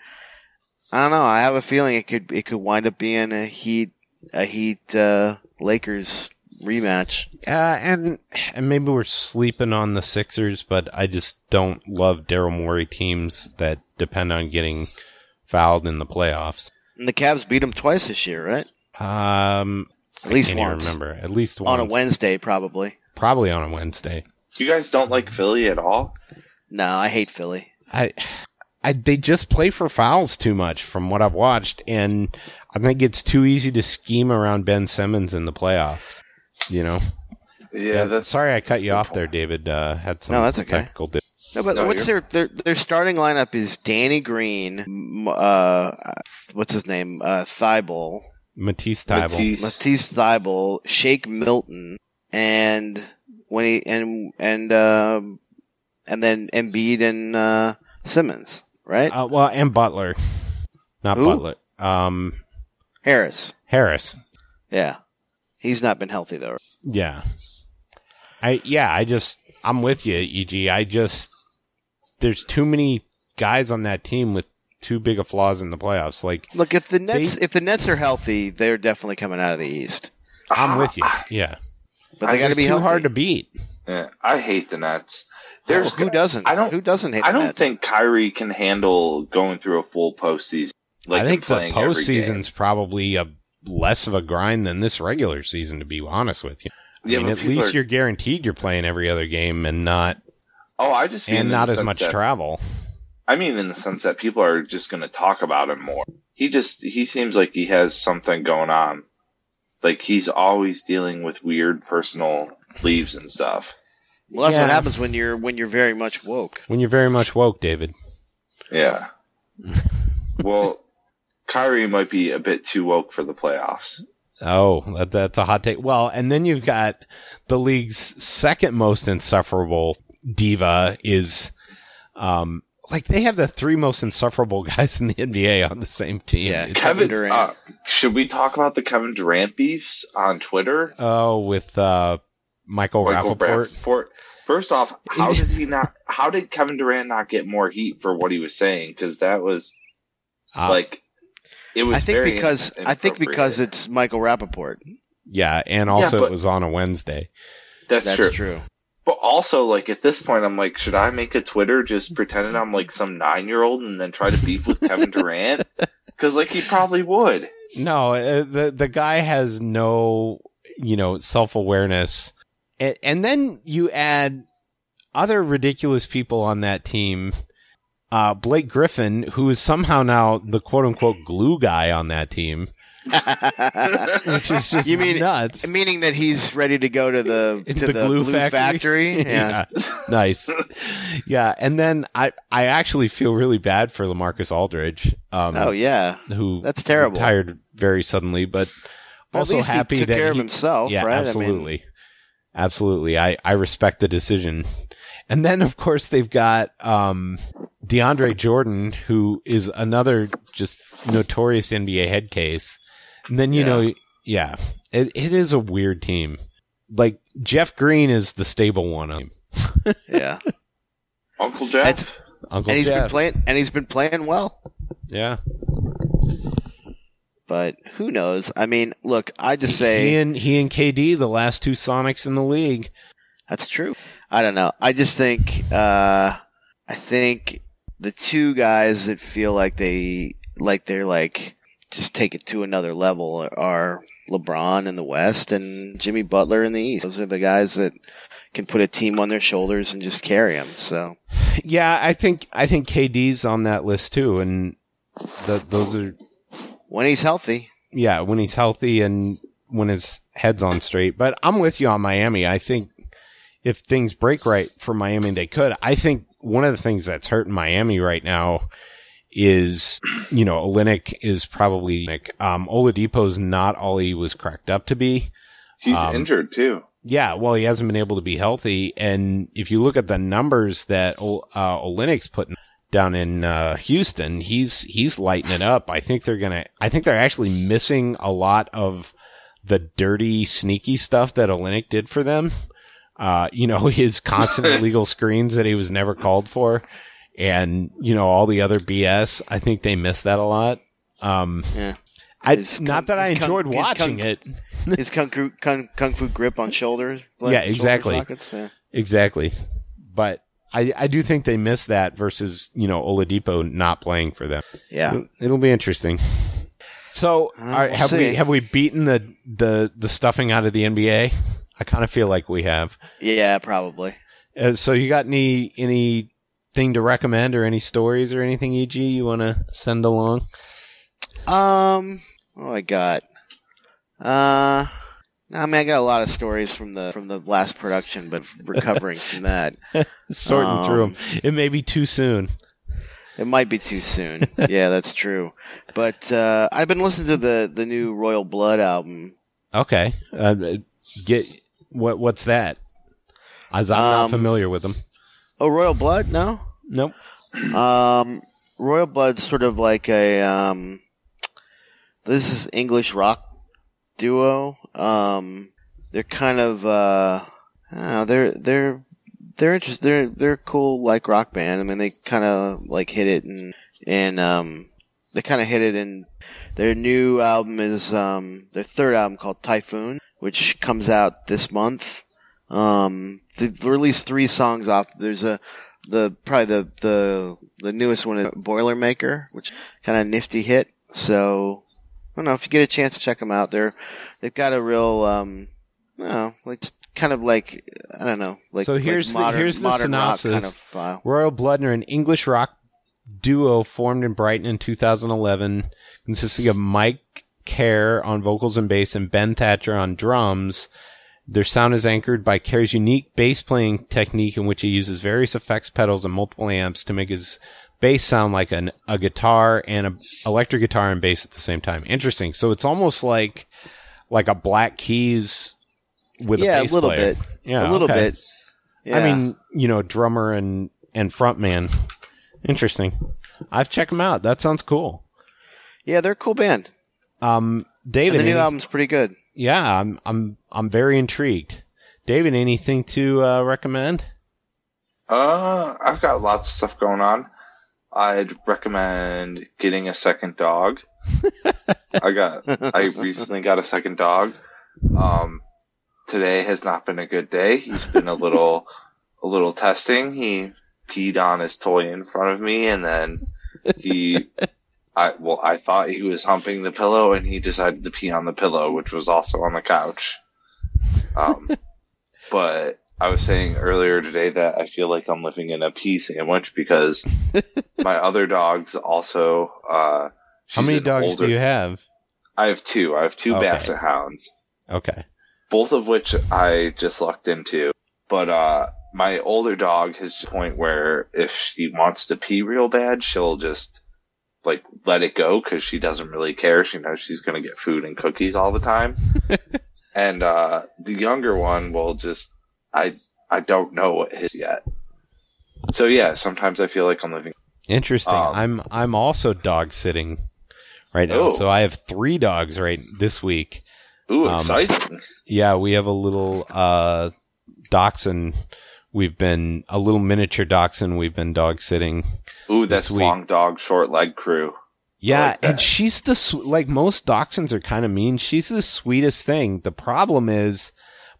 I don't know. I have a feeling it could it could wind up being a Heat a Heat uh, Lakers rematch. uh, and and maybe we're sleeping on the Sixers, but I just don't love Daryl Morey teams that depend on getting fouled in the playoffs. And the Cavs beat them twice this year, right? Um, At least can't even once. remember. At least once. On a Wednesday, probably. Probably on a Wednesday. You guys don't like Philly at all? No, I hate Philly. I, I they just play for fouls too much from what I've watched, and I think it's too easy to scheme around Ben Simmons in the playoffs. You know. Yeah, that's sorry I cut you good off there. David. Uh, had some No, that's some okay. technical di- No, but No, what's their, their their starting lineup is Danny Green, uh, what's his name, uh, Thibault, Matisse Thybulle. Matisse. Matisse Thibault, Shake Milton, and when he and and um and then Embiid and uh, Simmons, right? Uh, well, and Butler, not Who? Butler. Um, Harris, Harris. yeah, he's not been healthy though. Yeah. I yeah, I just I'm with you, EG. I just there's too many guys on that team with too big of flaws in the playoffs. Like Look, if the Nets They- if the Nets are healthy, they're definitely coming out of the East, I'm with you. Yeah. but they got to be Too healthy. hard to beat. Yeah, I hate the Nets. Oh, There's who doesn't? I don't- Who doesn't hate? I the don't think Kyrie can handle going through a full postseason. Like I think the postseason's probably a less of a grind than this regular season, to be honest with you. I. Yeah, mean, at least are- you're guaranteed you're playing every other game and not Oh, I just mean and not as much that- travel. I mean, in the sense that people are just going to talk about him more. He just he seems like he has something going on. Like he's always dealing with weird personal leaves and stuff. Well, that's what happens when you're when you're very much woke. When you're very much woke, David. Yeah. well, Kyrie might be a bit too woke for the playoffs. Oh, that, that's a hot take. Well, and then you've got the league's second most insufferable diva is, um, like they have the three most insufferable *laughs* guys in the NBA on the same team. Yeah, It's- Kevin Kevin, Durant. uh, should we talk about the Kevin Durant beefs on Twitter? oh, with uh, Michael, Michael Rapaport. Rapaport. First off, how did he not? *laughs* How did Kevin Durant not get more heat for what he was saying? Because that was Uh, like it was. I think very because I think because it's Michael Rapaport. yeah, and also but- it was on a Wednesday. that's, That's true. true. But also, like at this point, I'm like, should I make a Twitter just pretending I'm like some nine year old and then try to beef with Kevin Durant? *laughs* Because like he probably would. No, uh, the the guy has no, you know, self awareness, and, and then you add other ridiculous people on that team. Uh, Blake Griffin, who is somehow now the quote unquote glue guy on that team, *laughs* which is just You mean- nuts. Meaning that he's ready to go to the *laughs* to the the, glue glue, factory? factory. *laughs* Yeah. nice. Yeah, and then I I actually feel really bad for LaMarcus Aldridge. Um, Oh yeah. who That's terrible. Retired very suddenly, but Well, also happy he took that care of he- himself, yeah, right? absolutely, absolutely. I I respect the decision. And then of course they've got um, DeAndre Jordan, who is another just notorious NBA head case. And then you Yeah. know, yeah, it, it is a weird team. Like Jeff Green is the stable one of them. *laughs* Yeah. Uncle Jeff. That's- Uncle and he's Jeff. been playing and he's been playing well. yeah. But who knows? I mean, look, I just He say and he and KD, the last two Sonics in the league. that's true. I don't know. I just think uh I think the two guys that feel like they like they're like just take it to another level are LeBron in the West and Jimmy Butler in the East. Those are the guys that can put a team on their shoulders and just carry them. So Yeah, I think I think KD's on that list too, and the, those are when he's healthy, yeah when he's healthy and when his head's on straight. But I'm with you on Miami. I think if things break right for Miami, they could. I think one of the things that's hurting Miami right now is you know Olynyk is probably um, Oladipo's not all he was cracked up to be. He's um, injured too. Yeah, well, he hasn't been able to be healthy, and if you look at the numbers that O- uh, Olynyk's putting down in uh, Houston, he's he's lighting it up. I think they're gonna. I think they're actually missing a lot of the dirty, sneaky stuff that Olynyk did for them. Uh, you know, *laughs* his constant *laughs* illegal screens that he was never called for, and you know all the other BS. I think they miss that a lot. Um, Yeah. I, His not that I his kung- enjoyed his watching kung- it. *laughs* his kung fu, kung, kung fu grip on shoulders. Yeah, exactly. sockets, yeah. Exactly. But I, I do think they miss that versus, you know, Oladipo not playing for them. Yeah. It'll, it'll be interesting. So, Uh, we'll have we have we beaten the the the stuffing out of the NBA? I kind of feel like we have. Yeah, probably. Uh, so, you got any anything to recommend or any stories or anything, EG, you want to send along? Um, what do I got? Uh, I mean, I got a lot of stories from the from the last production, but recovering from *laughs* that, Sorting through 'em. Um, It may be too soon. it might be too soon. *laughs* yeah, that's true. But uh, I've been listening to the the new Royal Blood album. Okay. Uh, get what? What's that? As I'm not Um, familiar with them. Oh, Royal Blood? No. Nope. Um, Royal Blood's sort of like a um, this is English rock duo. Um, they're kind of uh, I don't know, they're they're they're interesting. They're they're cool like rock band. I mean, they kind of like hit it and and um, they kind of hit it. And their new album is um, their third album called Typhoon, which comes out this month. Um, they've released three songs off. There's a the probably the the the newest one is Boilermaker, which kind of nifty hit. So I don't know if you get a chance to check them out. They're they've got a real um, don't know, like kind of like I don't know, like So like here's the- here's the modern rock synopsis. kind of file. Royal Blood are an English rock duo formed in Brighton in 2011, consisting of Mike Kerr on vocals and bass and Ben Thatcher on drums. Their sound is anchored by Kerr's unique bass playing technique in which he uses various effects pedals and multiple amps to make his bass sound like an, a guitar and a electric guitar and bass at the same time. Interesting. So it's almost like like a Black Keys with yeah, a a little player. bit, Yeah, a little okay. bit. Yeah. I mean, you know, drummer and and frontman. Interesting. I've checked them out. That sounds cool. yeah, they're a cool band. Um, And David, the new any- album's pretty good. yeah, I'm I'm I'm very intrigued. David, anything to uh, recommend? Uh, I've got lots of stuff going on. I'd recommend getting a second dog. *laughs* I got, I recently got a second dog. Um, today has not been a good day. He's been a little, a little testing. He peed on his toy in front of me and then he, I, well, I thought he was humping the pillow and he decided to pee on the pillow, which was also on the couch. Um, *laughs* but I was saying earlier today that I feel like I'm living in a pea sandwich because *laughs* my other dogs also. Uh, How many dogs older- do you have? I have two. I have two Okay. basset hounds, Okay. both of which I just lucked into. But uh, my older dog has to the point where if she wants to pee real bad, she'll just like let it go because she doesn't really care. She knows she's gonna get food and cookies all the time. *laughs* and uh, the younger one will just I I don't know what his yet. So yeah, sometimes I feel like I'm living. Interesting. Um, I'm I'm also dog sitting right now. Oh. So I have three dogs right this week. Ooh, Um, exciting! Yeah, we have a little uh dachshund. We've been a little miniature dachshund. We've been dog sitting. Ooh, that's long dog, short leg crew. Yeah, like and she's the like most dachshunds are kind of mean. She's the sweetest thing. The problem is,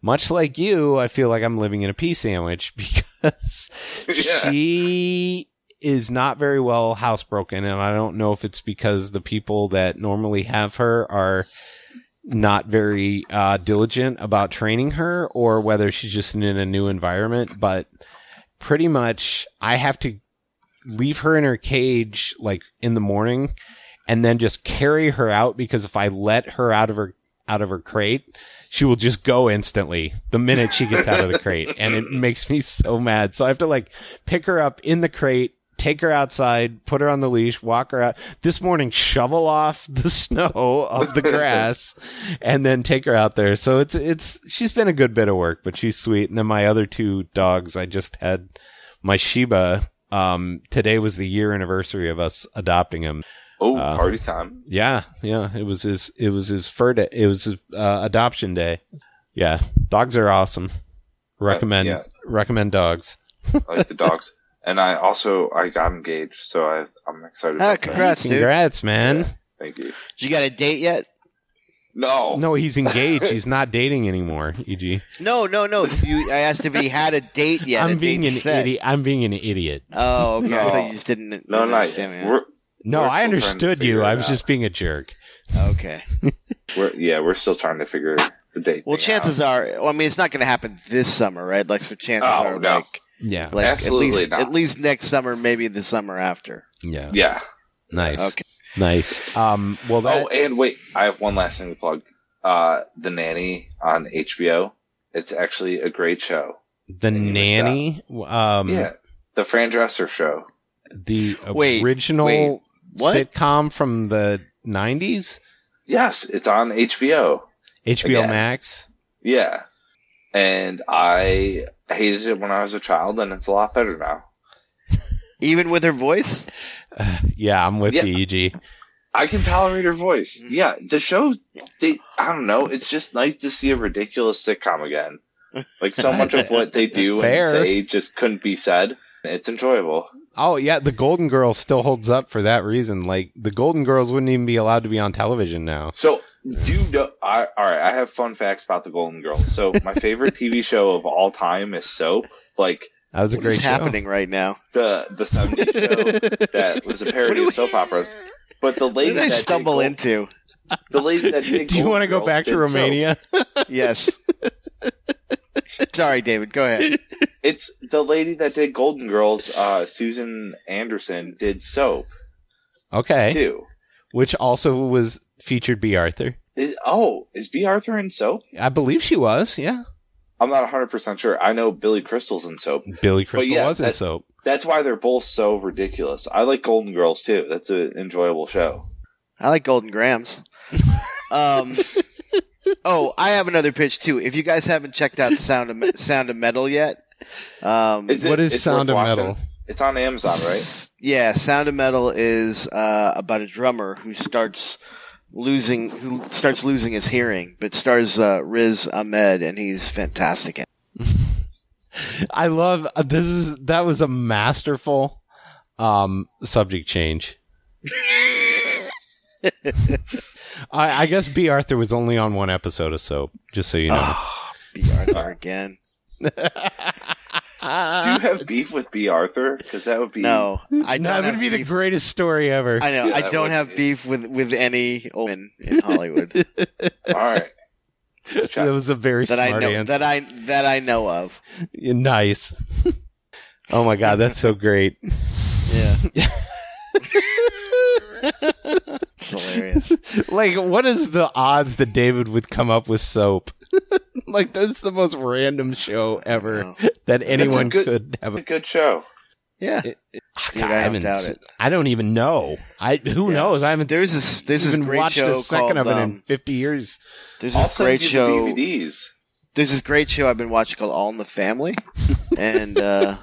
much like you, I feel like I'm living in a pea sandwich *laughs* because *laughs* Yeah. she is not very well housebroken, and I don't know if it's because the people that normally have her are not very uh, diligent about training her, or whether she's just in a new environment. But pretty much, I have to leave her in her cage like in the morning and then just carry her out because if I let her out of her out of her crate, she will just go instantly the minute she gets out of the crate. And it makes me so mad. So I have to like pick her up in the crate, take her outside, put her on the leash, walk her out. This morning, shovel off *laughs* the snow of the grass *laughs* and then take her out there. So it's, it's, she's been a good bit of work, but she's sweet. And then my other two dogs, I just had my Shiba. Um, today was the year anniversary of us adopting him. Oh, Uh, party time! Yeah, yeah. It was his. It was his fur day. It was his uh, adoption day. Yeah, dogs are awesome. Recommend yeah. recommend dogs. I like the dogs, *laughs* and I also I got engaged, so I I'm excited. Ah, about that. congrats, dude. Congrats, man. Yeah, thank you. Did you got a date yet? No, No, he's engaged. he's not dating anymore. Eg. No, no, no. You, I asked if he had a date yet. I'm a being an set. idiot. I'm being an idiot. Oh, okay. I No. thought you just didn't. no, didn't understand yet. We're No, We're I still trying to understood you. I was out. just being a jerk. Okay. *laughs* We're yeah, we're still trying to figure the date. Well, thing chances out. are, well, I mean, it's not going to happen this summer, right? Like, so chances Oh, are, no. like, Yeah. like Absolutely at least not. at least next summer, maybe the summer after. Yeah. Yeah. Nice. Okay. Nice. Um. Well, that. Oh, and wait, I have one last thing to plug. Uh, The Nanny on HBO. It's actually a great show. the and you missed nanny. Um. yeah, the Fran Drescher show. The Wait, original wait, what? sitcom from the '90s. Yes, it's on HBO. HBO Again. Max. Yeah, and I hated it when I was a child, and it's a lot better now. *laughs* Even with her voice? Uh, *sighs* yeah, I'm with Yeah. you, EG. I can tolerate her voice. Yeah, the show. They, I don't know. It's just nice to see a ridiculous sitcom again. Like so much of *laughs* what they do Fair. and say just couldn't be said. It's enjoyable. Oh yeah, the Golden Girls still holds up for that reason. Like the Golden Girls wouldn't even be allowed to be on television now. So, do you know? I, all right, I have fun facts about the Golden Girls. So, my favorite *laughs* TV show of all time is Soap. Like That was a great is show. happening right now? the the '70s *laughs* show that was a parody What of soap operas. But the What lady did I that stumble did into? The lady that did *laughs* Do you want to go back to did Soap. Romania? Yes. Sorry, David. Go ahead. *laughs* It's the lady that did Golden Girls. Uh, Susan Anderson did Soap Okay. too. Which also was featured Bea Arthur. Is, oh, is Bea Arthur in Soap? I believe she was. Yeah. I'm not 100 percent sure. I know Billy Crystal's in Soap. Billy Crystal yeah, was in that- soap. That's why they're both so ridiculous. I like Golden Girls too. That's an enjoyable show. I like Golden Grams. *laughs* Um, oh, I have another pitch too. If you guys haven't checked out Sound of Me- *laughs* Sound of Metal yet, um, Is it- What is Sound of watching? Metal? It's on Amazon, right? Yeah, Sound of Metal is uh, about a drummer who starts losing who starts losing his hearing, but stars uh, Riz Ahmed, and he's fantastic. in. *laughs* I love uh, this is that was a masterful um subject change. *laughs* I, I guess Bea Arthur was only on one episode of Soap, just so you know. Oh, Bea Arthur *laughs* again. *laughs* Do you have beef with Bea Arthur? Because that would be No, mm-hmm. I no, don't that would have be the greatest story ever. I know. Yeah, I don't have be. beef with with any woman in Hollywood *laughs* all right. that was a very that I smart know answer. that I that I know of. nice. oh my god, that's so great. Yeah. It's hilarious. *laughs* Like, what is the odds that David would come up with soap? *laughs* like, that's the most random show ever that anyone good- could have. It's a good show. Yeah. Dude, Dude, I don't haven't doubt it. I don't even know. I who Yeah. knows? I haven't There's this there's this even great watched show a second called of it in um, fifty years. there's I'll this great show the DVDs. there's this great show I've been watching called All in the Family, *laughs* and uh,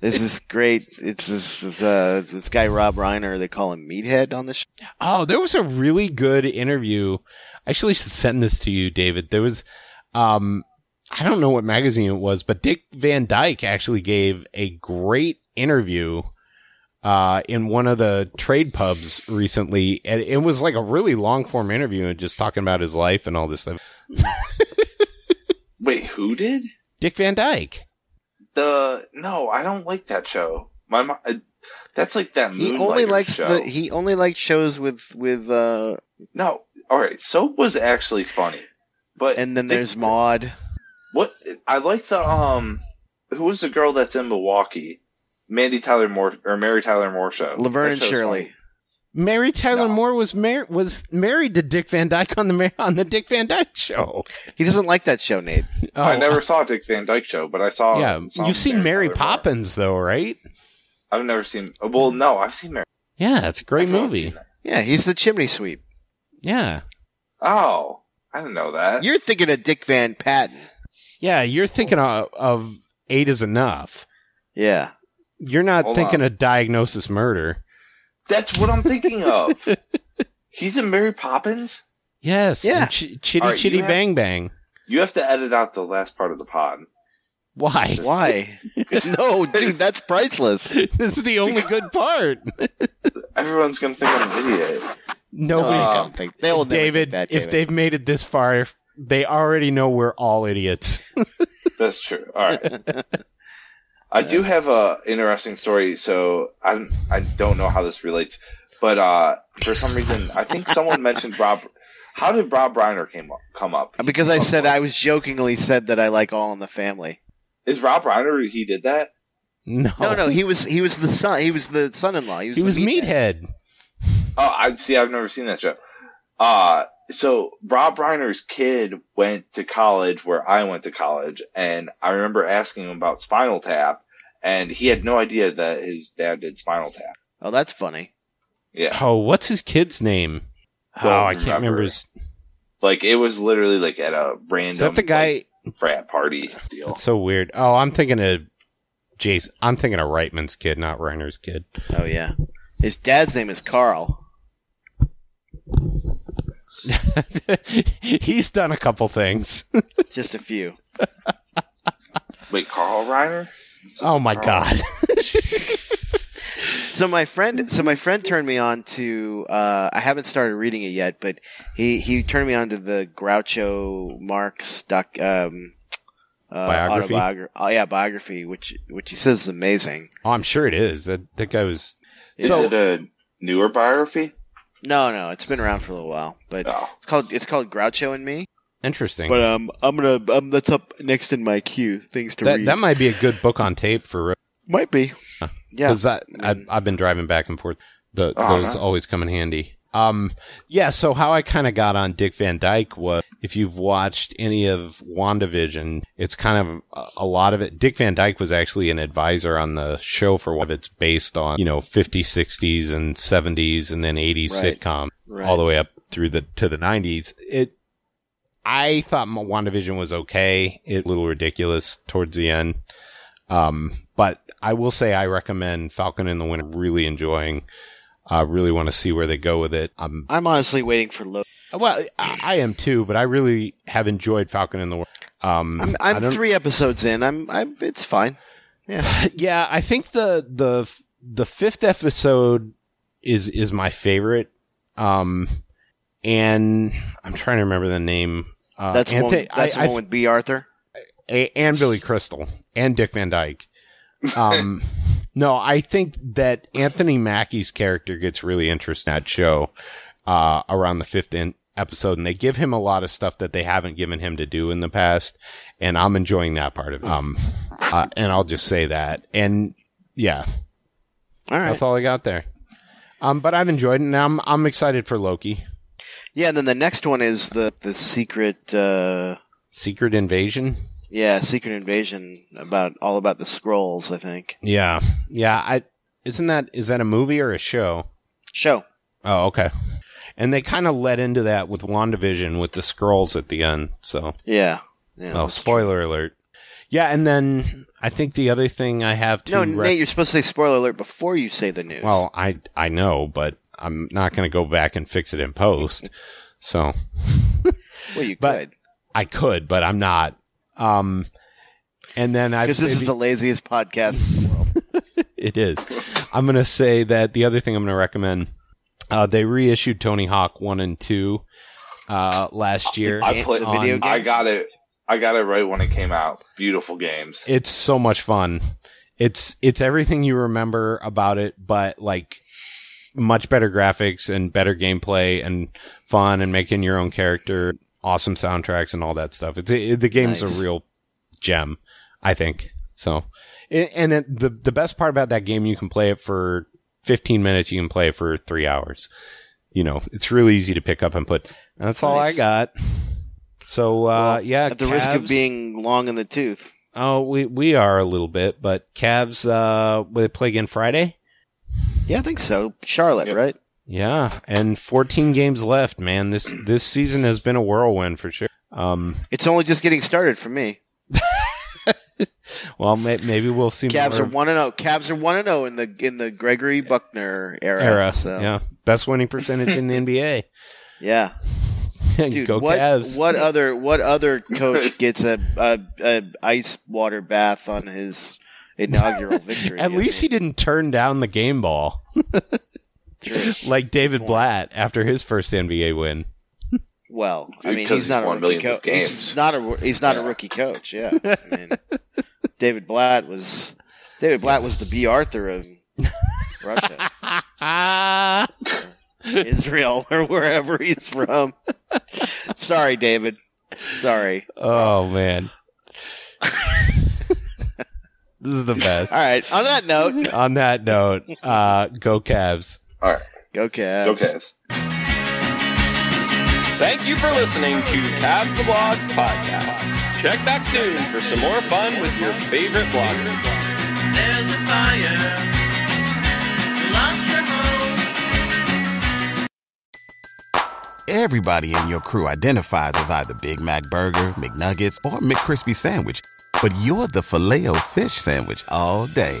there's this great it's this this, uh, this guy Rob Reiner they call him Meathead on the show. Oh, there was a really good interview. I actually should send this to you, David. There was, um, I don't know what magazine it was, but Dick Van Dyke actually gave a great interview uh, in one of the trade pubs recently. And it was like a really long form interview and just talking about his life and all this stuff. Wait, who did? Dick Van Dyke. The no, I don't like that show. My mo- uh, that's like that He only likes show. the he only likes shows with with uh, no, all right. Soap was actually funny, but and then Dick- there's Maude. what I like the um, who was the girl that's in Milwaukee? Mandy Tyler Moore or Mary Tyler Moore show. Laverne and Shirley. funny. Mary Tyler No. Moore was mar- was married to Dick Van Dyke on the Ma- on the Dick Van Dyke show. He doesn't like that show, Nate. Oh, I never saw Dick Van Dyke show, but I saw. Yeah, some you've seen Mary Tyler Moore. Poppins though, right? I've never seen. Well, no, I've seen Mary. Yeah, it's a great I've movie. Yeah, he's the chimney sweep. Yeah. Oh, I didn't know that. You're thinking of Dick Van Patten. Yeah, you're thinking of, of eight is enough. Yeah. You're not Hold thinking on. of diagnosis murder. That's what I'm thinking of. *laughs* He's in Mary Poppins. Yes. Yeah. Ch- Chitty All right, Chitty you have- Bang Bang. You have to edit out the last part of the pod. Why? Why? *laughs* *laughs* no, dude, that's priceless. this is the only good part. Everyone's gonna think I'm an idiot. Nobody. I Um, think they'll David, think that, if David. they've made it this far, they already know we're all idiots. That's true. All right. I do have a interesting story. So I I don't know how this relates, But uh, for some reason, I think someone *laughs* mentioned Rob. How did Rob Reiner came up, come up? Because I said I was jokingly said that I like All in the Family. Is Rob Reiner? He did that. No, No, no, he was he was the son. He was the son-in-law. He was, he the was meathead. Oh, I see. I've never seen that show. Uh, so Rob Reiner's kid went to college where I went to college, and I remember asking him about Spinal Tap, and he had no idea that his dad did Spinal Tap. Oh, that's funny. Yeah, Oh, what's his kid's name? Don't oh, I can't remember. remember his. like it was literally like at a random Is that the guy? like, frat party deal. That's so weird. Oh, I'm thinking of Jason. I'm thinking of Reitman's kid, not Reiner's kid. Oh yeah. His dad's name is Carl. *laughs* He's done a couple things. *laughs* Just a few. Wait, Carl Reiner? Oh my Carl. god. *laughs* So my friend, so my friend turned me on to. Uh, I haven't started reading it yet, but he he turned me on to the Groucho Marx doc um, uh, Biography? autobiogra- Oh yeah, biography, which which he says is amazing. Oh, I'm sure it is. That that guy was. Is So- it a newer biography? No, no, it's been around for a little while, but Oh. it's called it's called Groucho and Me. Interesting. But um, I'm gonna um, that's up next in my queue. Things to that read. that might be a good book on tape for might be. Yeah, because I, I Mm. I've been driving back and forth. The, Oh, those nice. always come in handy. Um, yeah. So how I kind of got on Dick Van Dyke was if you've watched any of WandaVision, it's kind of a, a lot of it. Dick Van Dyke was actually an advisor on the show for what it's based on. You know, 50s, 60s, and 70s, and then 80s Right. sitcom right. all the way up through the to the 90s. It I thought WandaVision was okay. It a little ridiculous towards the end. Um, but I will say I recommend Falcon and the Winter. Really enjoying. I really want to see where they go with it. Um, I'm honestly waiting for Loki. well, I, I am too, but I really have enjoyed Falcon and the Winter. Um, I'm, I'm three episodes in. I'm, I'm it's fine. Yeah. *sighs* yeah, I think the the the fifth episode is is my favorite. Um, and I'm trying to remember the name. Uh, That's the one. That's I- the I one with Bea Arthur. a- and Billy Crystal and Dick Van Dyke. Um, *laughs* no, I think that Anthony Mackie's character gets really interesting in that show uh, around the fifth in- episode, and they give him a lot of stuff that they haven't given him to do in the past, and I'm enjoying that part of it. Um, uh, and I'll just say that, and yeah, All right. that's all I got there. Um, but I've enjoyed it, and I'm I'm excited for Loki. Yeah, and then the next one is the the secret. Uh, Secret Invasion. Yeah, secret invasion about all about the scrolls. I think Yeah, yeah. I isn't that is that a movie or a show? show. Oh, okay. And they kind of led into that with WandaVision with the scrolls at the end. So, Yeah. yeah oh, spoiler alert. Yeah, and then I think the other thing I have to. No, rec- Nate, you're supposed to say spoiler alert before you say the news. well, I I know, but I'm not going to go back and fix it in post. so well, you but- could I could, but I'm not. Um, and then I because this is the laziest podcast in the world. *laughs* it is. I'm going to say that the other thing I'm going to recommend, uh, they reissued Tony Hawk 1 and 2 uh, last year. I played the video on- I got it. I got it right when it came out. Beautiful games. It's so much fun. It's it's everything you remember about it, but like much better graphics and better gameplay and fun and making your own character, awesome soundtracks and all that stuff. It's it, the game's Nice. a real gem, I think. So, a- and it, the the best part about that game, you can play it for 15 minutes. You can play it for three hours. You know, it's really easy to pick up and put. That's all I got. So uh, Well, yeah, At the risk of being long in the tooth. Oh, we we are a little bit, but Cavs uh will they play again Friday? Yeah, I think so. Charlotte, Yep. right? Yeah, and 14 games left, man. This this season has been a whirlwind for sure. Um, It's only just getting started for me. *laughs* well, may, maybe we'll see Cavs more are one and zero. Cavs are one and zero in the in the Gregory Buckner era. era. So, Yeah, best winning percentage in the *laughs* NBA. yeah. *laughs* Dude, Go what Cavs! what other what other coach gets a, a, a ice water bath on his inaugural victory? At I least he didn't turn down the game ball. Like David Blatt after his first NBA win. Well, I mean, Because he's he's not a won rookie coach. He's not a he's not a Yeah. rookie coach. Yeah, I mean, *laughs* David Blatt was David Blatt was the Bea Arthur of Russia. *laughs* Israel *laughs* or wherever he's from. Sorry, David. Sorry. Oh man. this is the best. All right. On that note, On that note, uh, go Cavs. All right, go Cavs. go Cavs. Thank you for listening to Cavs the Blogs podcast. Check back soon for some more fun with your favorite bloggers. There's a fire. You lost your home. Everybody in your crew identifies as either Big Mac Burger, McNuggets, or McCrispy Sandwich. But you're the Filet-O-Fish Sandwich all day.